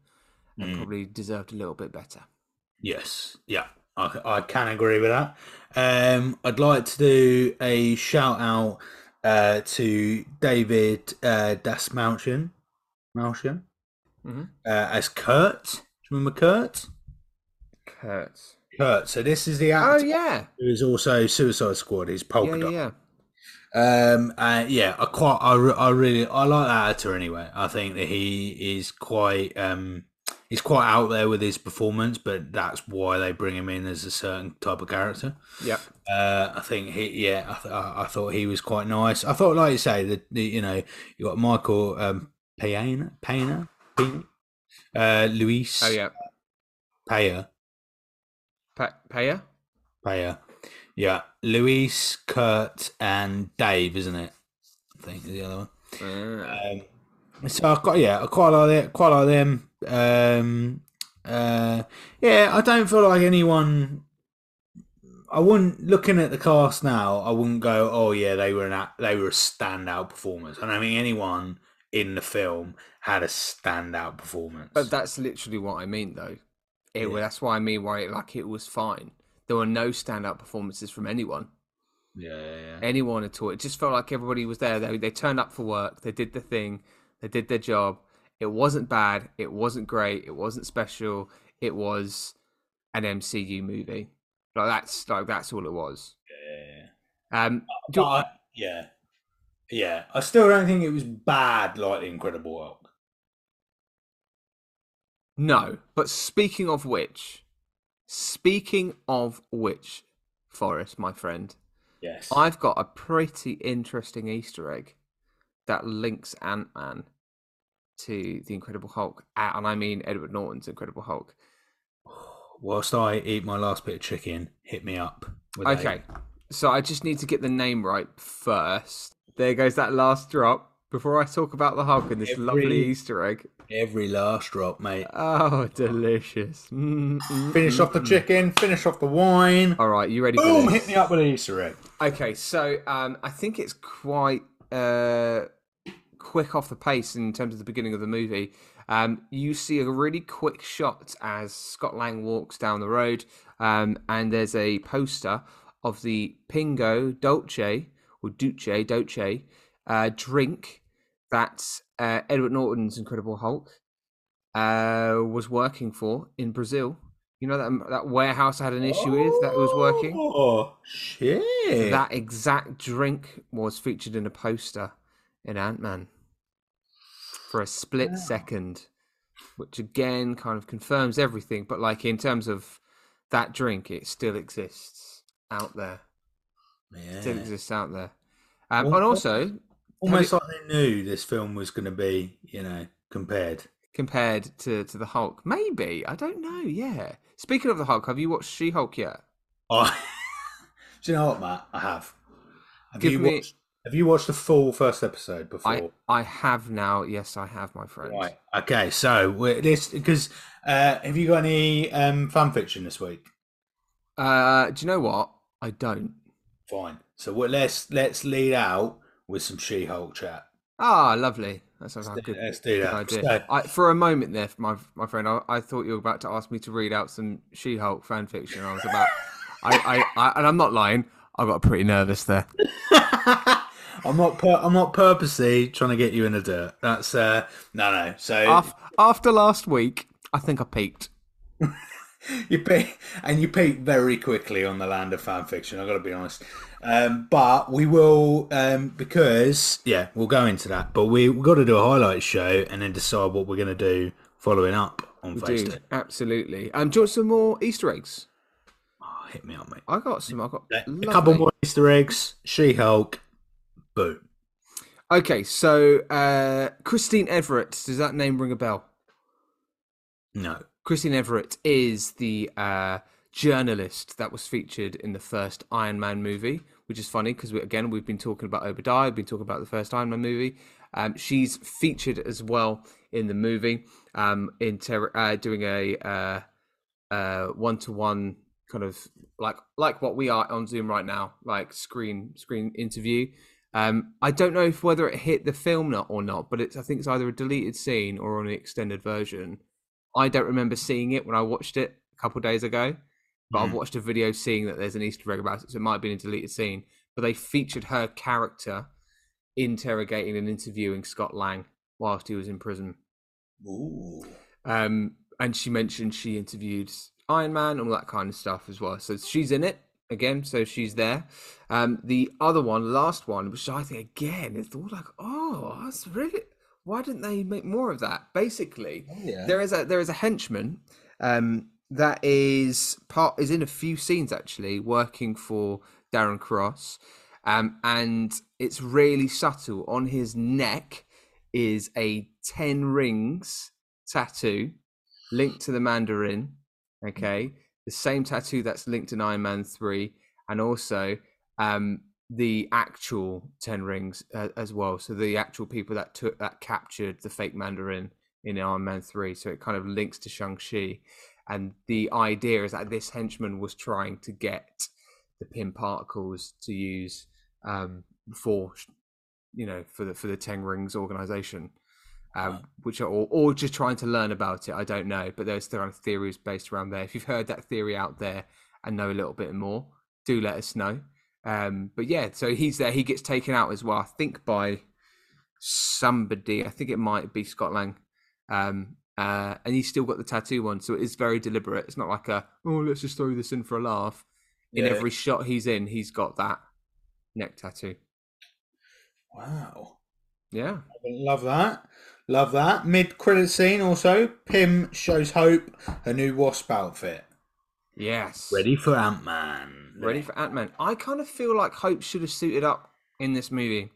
and probably deserved a little bit better. Yes, yeah, I, I can agree with that. Um, I'd like to do a shout out uh, to David uh, Dastmalchian, Malchian Mhm. uh, as Kurt. Do you remember Kurt? Kurt. Kurt. So this is the Oh yeah, who is also Suicide Squad. He's Polka yeah, Dot. yeah, yeah. Um, uh, yeah, I quite, I, I really, I like that actor anyway. I think that he is quite, um, he's quite out there with his performance, but that's why they bring him in as a certain type of character. Yeah, Uh, I think he, yeah, I, th- I thought he was quite nice. I thought, like you say, that you know, you got Michael um, Payne, Payne, Payne, uh, Luis. Oh yeah. Payer, Pa- Paya. Payer, yeah, Luis, Kurt, and Dave, isn't it? I think is the other one. Uh, Um, so I got yeah, I quite like it, quite like them. Um, uh, yeah, I don't feel like anyone. I wouldn't looking at the cast now. I wouldn't go, oh yeah, they were an they were a standout performers. And I think anyone in the film had a standout performance. But that's literally what I mean, though. It, Yeah. That's why I mean why it, like it was fine. There were no standout performances from anyone, yeah, yeah, yeah. anyone at all. It just felt like everybody was there. They they turned up for work. They did the thing. They did their job. It wasn't bad. It wasn't great. It wasn't special. It was an MCU movie. Like that's like that's all it was. yeah. Um, you- But I- yeah, yeah. I still don't think it was bad like the Incredible Hulk. No, but speaking of which, speaking of which, Forest, my friend, Yes, I've got a pretty interesting Easter egg that links Ant Man to the Incredible Hulk, and I mean Edward Norton's Incredible Hulk. Whilst I eat my last bit of chicken, hit me up. with a- Okay, so I just need to get the name right first. There goes that last drop. Before I talk about the Hulk and this Every- lovely Easter egg. Every last drop, mate. Oh, delicious. Mm, mm, Finish off the chicken, finish off the wine. All right, you ready Boom, hit me up with an Easter egg. Okay, so um, I think it's quite uh, quick off the pace in terms of the beginning of the movie. Um, you see a really quick shot as Scott Lang walks down the road, um, and there's a poster of the Pingo Dolce or Duce Dolce uh, drink that uh, Edward Norton's Incredible Hulk uh, was working for in Brazil. You know that that warehouse I had an issue with that was working. Oh, shit. That exact drink was featured in a poster in Ant Man for a split second, which again kind of confirms everything. But like in terms of that drink, it still exists out there. Yeah. Still exists out there. Um, Well, and also Almost like they knew this film was going to be, you know, compared. compared to to the Hulk, maybe I don't know. Yeah. Speaking of the Hulk, have you watched She Hulk yet? Oh, do you know what, Matt? I have. Have Give you me- watched? Have you watched the full first episode before? I I have now. Yes, I have, my friend. Right. Okay. So we're, this because uh, have you got any um, fan fiction this week? Uh, do you know what? I don't. Fine. So let's let's lead out with some She-Hulk chat. Ah, lovely. That sounds like a good, let's do that. idea. So- I, for a moment there, my my friend, I, I thought you were about to ask me to read out some She-Hulk fan fiction. I was about, I, I, I, and I'm not lying. I got pretty nervous there. I'm not. Pur- I'm not purposely trying to get you in the dirt. That's uh, no, no. So After, after last week, I think I peaked. you peak, and you peak very quickly on the land of fan fiction. I've got to be honest. Um, but we will um, because yeah, we'll go into that. But we we've got to do a highlight show and then decide what we're going to do following up on We Face do absolutely. Um, do you want some more Easter eggs? Oh, hit me up, mate. I got some. I got A couple more Easter eggs. She-Hulk. Boom. Okay, so uh, Christine Everhart. Does that name ring a bell? No. Christine Everhart is the uh, journalist that was featured in the first Iron Man movie, which is funny because we, again we've been talking about Obadiah, we've been talking about the first Iron Man movie. Um, she's featured as well in the movie, um, in ter- uh, doing a uh, uh, one-to-one kind of like like what we are on Zoom right now, like screen screen interview. Um, I don't know if whether it hit the film or not, but it's I think it's either a deleted scene or on the extended version. I don't remember seeing it when I watched it a couple of days ago, but I've Mhm. watched a video seeing that there's an Easter egg about it, so it might have been a deleted scene. But they featured her character interrogating and interviewing Scott Lang whilst he was in prison. Ooh. Um, and she mentioned she interviewed Iron Man and all that kind of stuff as well. So she's in it again, so she's there. Um, the other one, last one, which I think again is all like, oh, that's really why didn't they make more of that? Basically, Oh, yeah. there is a there is a henchman um, that is part is in a few scenes actually working for Darren Cross, um, and it's really subtle. On his neck is a ten rings tattoo linked to the Mandarin. Okay, the same tattoo that's linked in Iron Man three, and also um, the actual Ten Rings uh, as well. So the actual people that took that captured the fake Mandarin in Iron Man three. So it kind of links to Shang Chi, and the idea is that this henchman was trying to get the Pym particles to use um, for you know for the for the Ten Rings organization. Um, which are or, or just trying to learn about it. I don't know, but there's there are theories based around there. If you've heard that theory out there and know a little bit more, do let us know. Um, but yeah, so he's there. He gets taken out as well. I think by somebody. I think it might be Scott Lang. Um, uh, and he's still got the tattoo on, so it is very deliberate. It's not like a oh, let's just throw this in for a laugh. In Yeah. every shot he's in, he's got that neck tattoo. Wow. Yeah, Love that. Love that. Mid credit scene also. Pym shows Hope her new wasp outfit. yes, Ready for Ant Man. ready for Ant Man. I kind of feel like Hope should have suited up in this movie.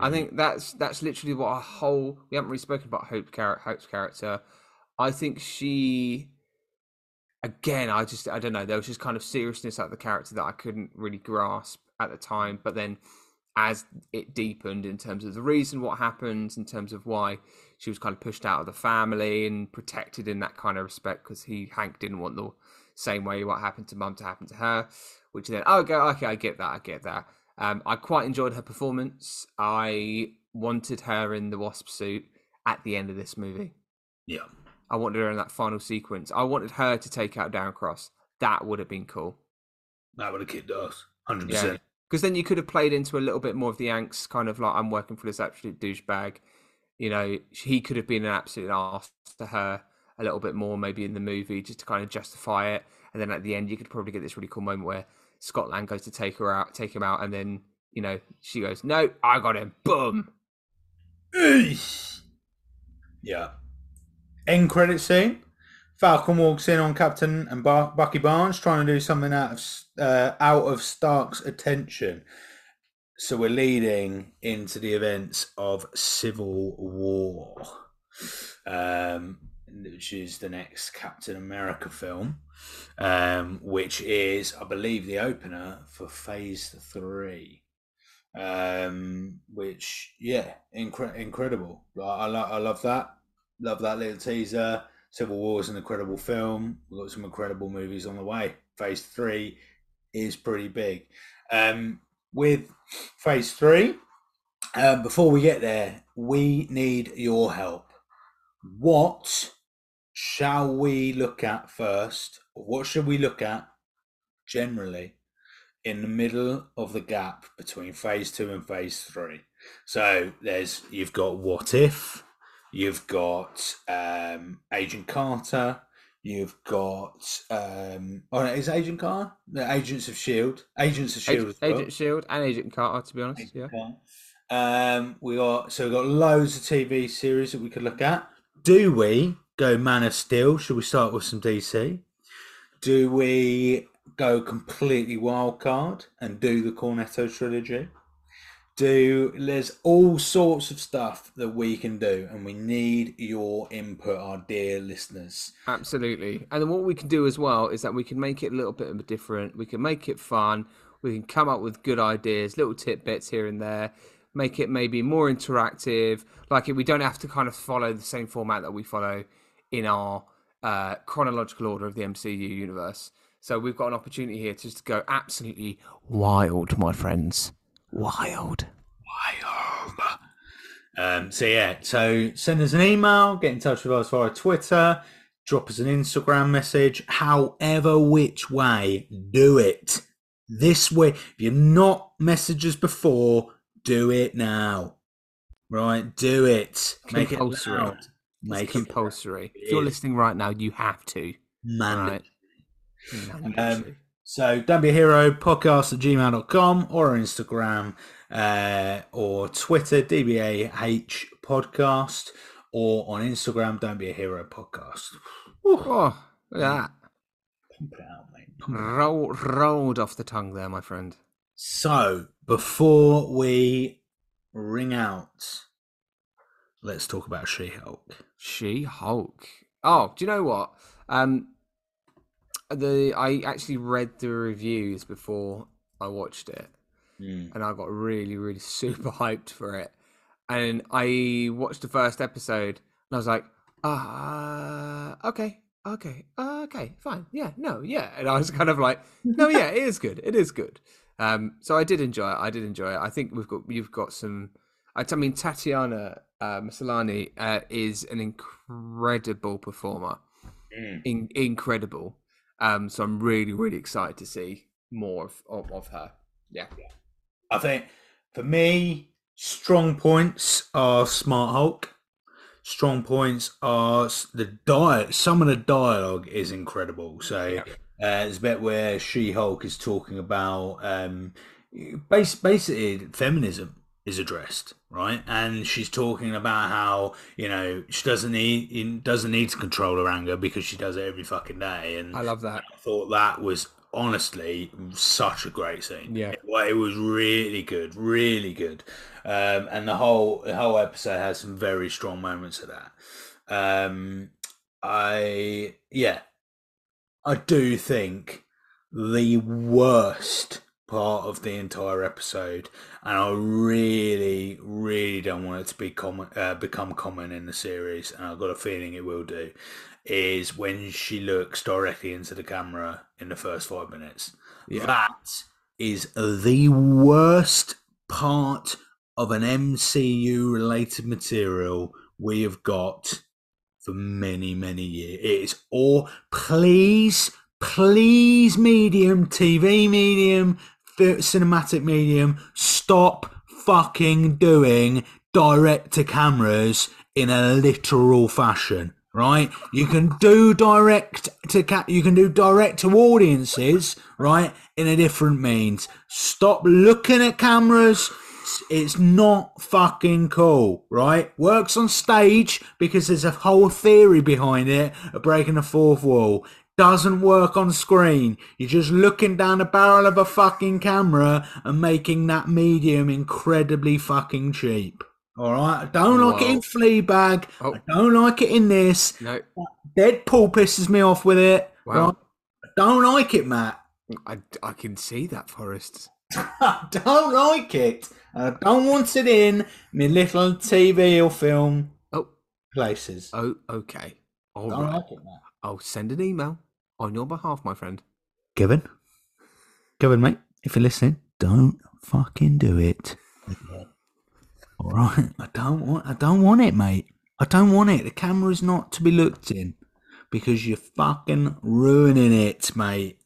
I Mm. think that's that's literally what a whole. We haven't really spoken about Hope Hope's character. I think she, again, I just I don't know. There was just kind of seriousness at the character that I couldn't really grasp at the time. But then, as it deepened in terms of the reason what happened, in terms of why she was kind of pushed out of the family and protected in that kind of respect, because he Hank didn't want the same way what happened to mum to happen to her. Which then, oh, okay, okay, I get that, I get that. Um, I quite enjoyed her performance. I wanted her in the wasp suit at the end of this movie. Yeah. I wanted her in that final sequence. I wanted her to take out Darren Cross. That would have been cool. That would have kicked us. 100%. Yeah. Because then you could have played into a little bit more of the angst, kind of like I'm working for this absolute douchebag. You know, he could have been an absolute arse to her a little bit more, maybe in the movie, just to kind of justify it. And then at the end, you could probably get this really cool moment where Scott Lang goes to take her out, take him out, and then you know she goes, "No, I got him." Boom. Yeah. End credit scene. Falcon walks in on Captain and Bar- Bucky Barnes trying to do something out of uh, out of Stark's attention. So we're leading into the events of Civil War, um, which is the next Captain America film, um, which is, I believe, the opener for Phase Three um, which yeah, incre- incredible. I, I, lo- I love that. Love that little teaser. Civil War is an incredible film. We've got some incredible movies on the way. Phase three is pretty big. Um, with Phase three, um, before we get there, we need your help. What shall we look at first? What should we look at generally in the middle of the gap between phase two and phase three. So there's you've got What If, you've got um, Agent Carter, you've got um, oh, is Agent Carter? The Agents of Shield, Agents of Shield, Agent, well. Agent Shield and Agent Carter, to be honest. Yeah. Okay. Um, we got so we got loads of TV series that we could look at. Do we go Man of Steel? Should we start with some DC? Do we go completely wild card and do the Cornetto trilogy? Do there's all sorts of stuff that we can do, and we need your input, our dear listeners. Absolutely. And then what we can do as well is that we can make it a little bit of a different. We can make it fun. We can come up with good ideas, little tidbits here and there. Make it maybe more interactive. Like we don't have to kind of follow the same format that we follow in our uh, chronological order of the MCU universe. So we've got an opportunity here to just go absolutely wild, my friends. Wild. Wild. Um, so yeah, so send us an email, get in touch with us via Twitter, drop us an Instagram message, however which way, do it. This way, if you've not messaged us before, do it now. Right, do it. Make Compulsory. it loud. Make It's compulsory. It If you're listening right now, you have to. Man. Right. Um. So don't be a hero podcast at gmail.com or Instagram uh, or Twitter, DBAH podcast, or on Instagram, don't be a hero podcast. Oh, look at that. Pump it out, mate. Roll, rolled off the tongue there, my friend. So before we ring out, let's talk about She Hulk. She Hulk. Oh, do you know what? Um, the I actually read the reviews before I watched it, and I got really, really super hyped for it. And I watched the first episode, and I was like, ah, okay, okay, uh, okay, fine, yeah, no, yeah. And I was kind of like, no, yeah, it is good, it is good. Um, so I did enjoy it. I did enjoy it. I think we've got you've got some. I I mean, Tatiana uh, Maslany uh, is an incredible performer, in, incredible. Um, so I'm really, really excited to see more of, of, of her. Yeah, I think for me, strong points are Smart Hulk. Strong points are the diet. Some of the dialogue is incredible. So uh, there's a bit where She Hulk is talking about um, bas- basically feminism is addressed, right? And she's talking about how you know she doesn't need doesn't need to control her anger because she does it every fucking day. And I love that. I thought that was honestly such a great scene. Yeah. it, it was really good, really good, um, and the whole the whole episode has some very strong moments of that. Um, I yeah, I do think the worst part of the entire episode, and I really, really don't want it to be common, uh, become common in the series, and I've got a feeling it will do, is when she looks directly into the camera in the first five minutes. Yeah. That is the worst part of an MCU related material we have got for many, many years. It's all, please, please, medium, TV medium, cinematic medium, stop fucking doing direct to cameras in a literal fashion. Right, you can do direct to ca- you can do direct to audiences, right, in a different means. Stop looking at cameras, it's not fucking cool, right? Works on stage because there's a whole theory behind it of breaking the fourth wall. Doesn't work on screen. You're just looking down the barrel of a fucking camera and making that medium incredibly fucking cheap. Alright? I don't like it in Fleabag. Oh. I don't like it in this. No, Deadpool pisses me off with it. Wow. Right? I don't like it, Matt. I, I can see that, Forest. I don't like it. I don't want it in my little TV or film Oh, places. oh, okay. All don't right. like it. I'll send an email on your behalf, my friend. Kevin, Kevin, mate, if you're listening, don't fucking do it. All right, I don't want. I don't want it, mate. I don't want it. The camera's not to be looked in because you're fucking ruining it, mate.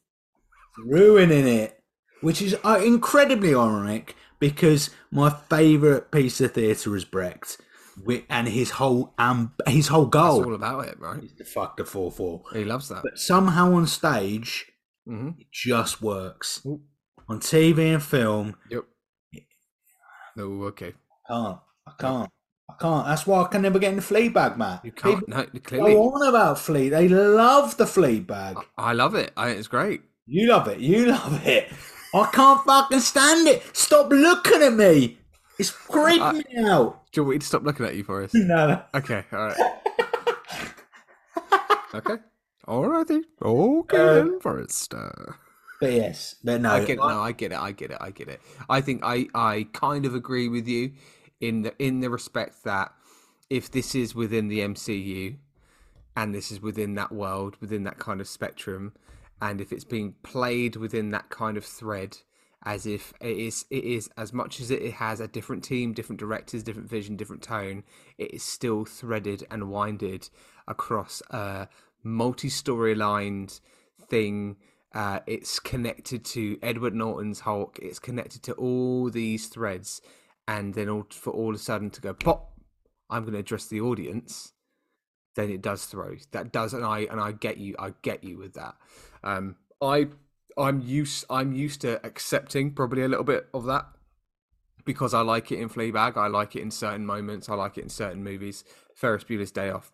Ruining it, which is uh, incredibly ironic because my favourite piece of theatre is Brecht, wi- and his whole um, his whole That's goal all about it, right? is to fuck the four four. He loves that. But somehow on stage, hmm it just works. Ooh. On TV and film, Yep. No, okay. I can't. I can't. I can't. That's why I can never get in the Fleabag, Matt. You can't. People No, clearly. go on about flea. They love the Fleabag. I love it. I, it's great. You love it. You love it. I can't fucking stand it. Stop looking at me. It's creeping I- me out. Do you want me to stop looking at you, Forest? No, no. Okay, all right. okay. All righty. Okay, Uh, then, Forest. But yes, but no. I get it. No, I get it. I get it. I get it. I think I, I kind of agree with you in the in the respect that if this is within the MCU and this is within that world, within that kind of spectrum, and if it's being played within that kind of thread, as if it is it is as much as it has a different team, different directors, different vision, different tone, it is still threaded and winded across a multi-story lined thing uh, it's connected to Edward Norton's Hulk. It's connected to all these threads, and then all, for all of a sudden to go pop, I'm going to address the audience. Then it does throw. That does, and I and I get you. I get you with that. Um, I I'm used I'm used to accepting probably a little bit of that because I like it in Fleabag. I like it in certain moments. I like it in certain movies. Ferris Bueller's Day Off.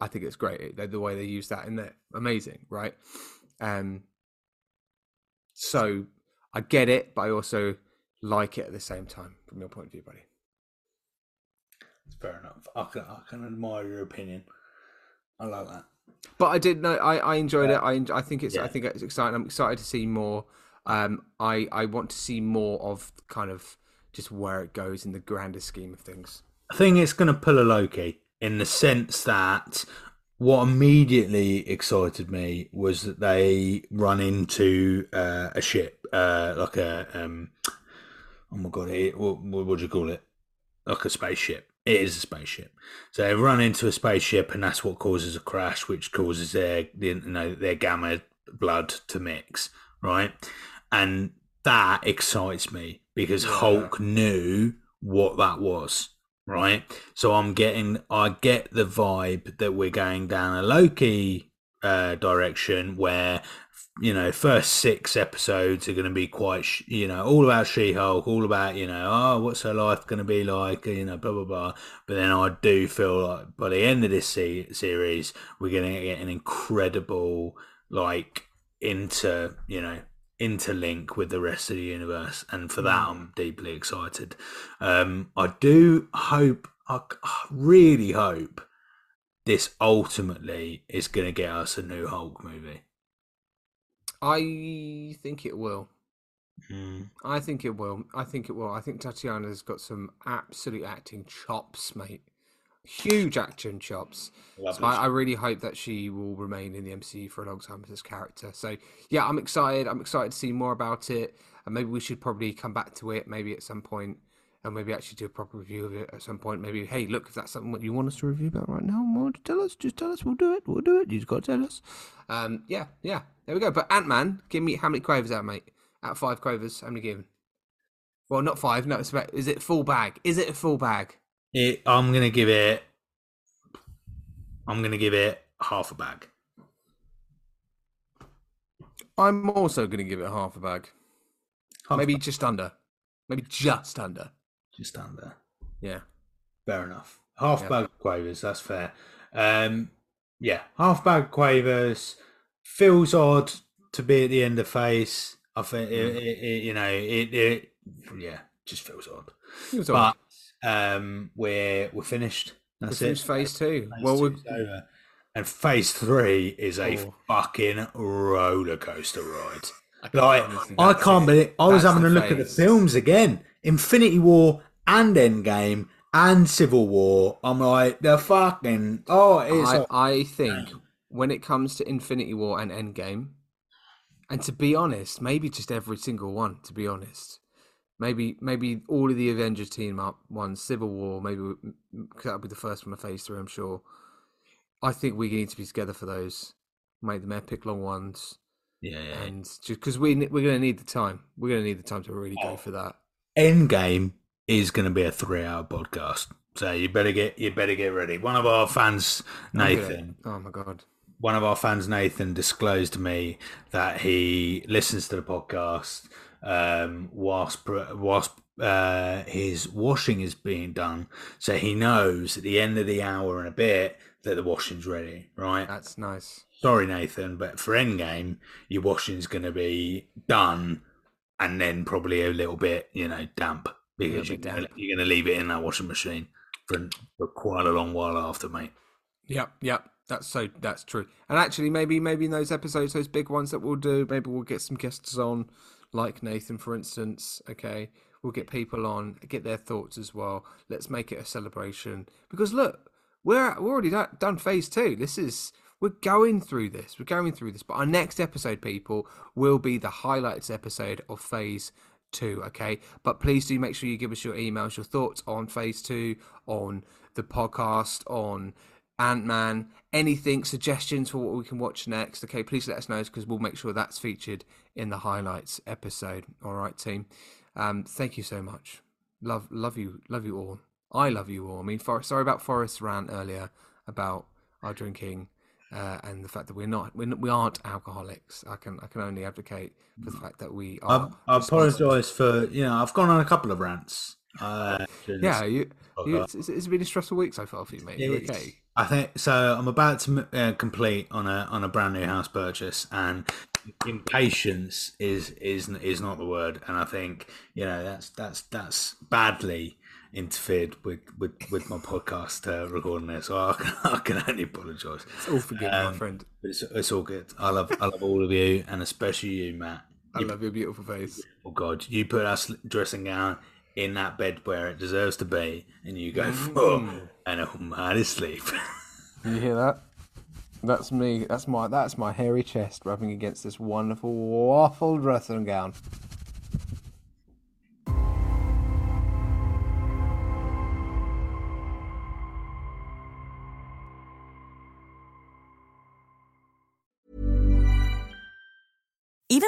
I think it's great. The, the way they use that in there, amazing, right? Um. So I get it, but I also like it at the same time from your point of view, buddy. It's fair enough. I can, I can admire your opinion. I like that. But I did know I, I enjoyed it. I I think it's I think it's exciting. I'm excited to see more. Um, I I want to see more of kind of just where it goes in the grander scheme of things. I think it's going to pull a Loki in the sense that what immediately excited me was that they run into uh, a ship, uh, like a um, oh my god, what, what do you call it? Like a spaceship. It is a spaceship. So they run into a spaceship, and that's what causes a crash, which causes their you know their gamma blood to mix, right? And that excites me because Hulk knew what that was, right? So I'm getting, I get the vibe that we're going down a Loki uh, direction where, you know, first six episodes are going to be quite, you know, all about She-Hulk, all about, you know, oh, what's her life going to be like, you know, blah blah blah. But then I do feel like by the end of this se- series, we're going to get an incredible, like, inter, you know, interlink with the rest of the universe, and for that, I'm deeply excited. Um, I do hope, I really hope, this ultimately is going to get us a new Hulk movie. I think it will. Mm. I think it will. I think it will. I think Tatiana's got some absolute acting chops, mate. Huge action chops. So I, I really hope that she will remain in the MCU for a long time as this character. So yeah, I'm excited. I'm excited to see more about it, and maybe we should probably come back to it maybe at some point, and maybe actually do a proper review of it at some point. Maybe hey, look, if that's something that you want us to review about right now, well, tell us. Just tell us. We'll do it. We'll do it. You just got to tell us. Um, yeah, yeah. There we go. But Ant Man, give me how many quavers out, mate? Out of five quavers, how many given? Well, not five. No, it's about. Is it full bag? Is it a full bag? It, I'm going to give it. I'm going to give it half a bag. I'm also going to give it half a bag. Half Maybe a- just under. Maybe just under. Just stand there. Yeah. Fair enough. Half Yeah. bag quavers, that's fair. Um, yeah, half bag quavers feels odd to be at the end of phase. I think it, it, it, you know it, it. Yeah, just feels odd. All But um, we're we're finished. That's We it. phase two. Phase well, we're, over. And phase three is a Oh. fucking roller coaster ride. I Like I can't believe I was having a look at the films again. Infinity War and Endgame and Civil War. I'm like the fucking oh it's I, I think when it comes to Infinity War and Endgame, and to be honest, maybe just every single one. To be honest, maybe maybe all of the Avengers team up ones, Civil War, maybe because that'll be the first one of Phase Three. I'm sure. I think we need to be together for those. Make them epic long ones, yeah, yeah. and just because we we're going to need the time, we're going to need the time to really Oh. go for that. Endgame is going to be a three-hour podcast, so you better get you better get ready. One of our fans, Nathan, Oh my god. one of our fans, Nathan, disclosed to me that he listens to the podcast um, whilst whilst uh, his washing is being done, so he knows at the end of the hour and a bit that the washing's ready. Right? That's nice. Sorry, Nathan, but for Endgame, your washing's going to be done, and then probably a little bit, you know, damp because you're gonna, you're going to leave it in that washing machine for, for quite a long while after, mate. Yep, yep. That's so that's true. And actually maybe maybe in those episodes, those big ones that we'll do, maybe we'll get some guests on, like Nathan, for instance. Okay. We'll get people on, get their thoughts as well. Let's make it a celebration. Because look, we're we're already do- done phase two. This is we're going through this. We're going through this. But our next episode, people, will be the highlights episode of phase two. Okay. But please do make sure you give us your emails, your thoughts on phase two, on the podcast, on Ant Man, anything, suggestions for what we can watch next. Okay, please let us know because we'll make sure that's featured in the highlights episode. All right, team. Um, thank you so much. Love, love you, love you all. I love you all. I mean, for, sorry about Forest's rant earlier about our drinking uh, and the fact that we're not we're, we aren't alcoholics. I can I can only advocate for the fact that we are. I, I apologise for you know I've gone on a couple of rants. Uh, yeah, you, you it's, it's, it's been a stressful week so far for you, mate. You okay? I think so. I'm about to uh, complete on a on a brand new house purchase, and impatience is is is not the word. And I think you know that's that's that's badly interfered with with, with my podcast uh, recording there, so I can, I can only apologise. It's all forgiven, um, my friend. It's it's all good. I love I love all of you, and especially you, Matt. I love your beautiful face. Oh God, you put us dressing gown in that bed where it deserves to be, and you go, mm. oh, and I'm hard asleep. you hear that? That's me. That's my that's my hairy chest rubbing against this wonderful waffle dressing gown.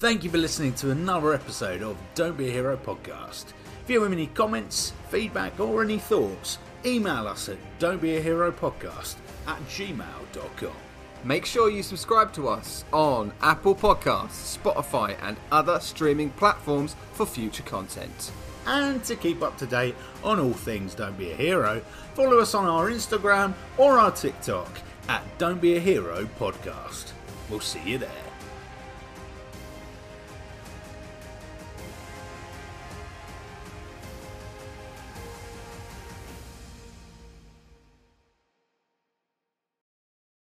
Thank you for listening to another episode of Don't Be a Hero podcast. If you have any comments, feedback, or any thoughts, email us at don'tbeaheropodcast at gmail.com. Make sure you subscribe to us on Apple Podcasts, Spotify, and other streaming platforms for future content. And to keep up to date on all things Don't Be a Hero, follow us on our Instagram or our TikTok at Don't Be a Hero Podcast. We'll see you there.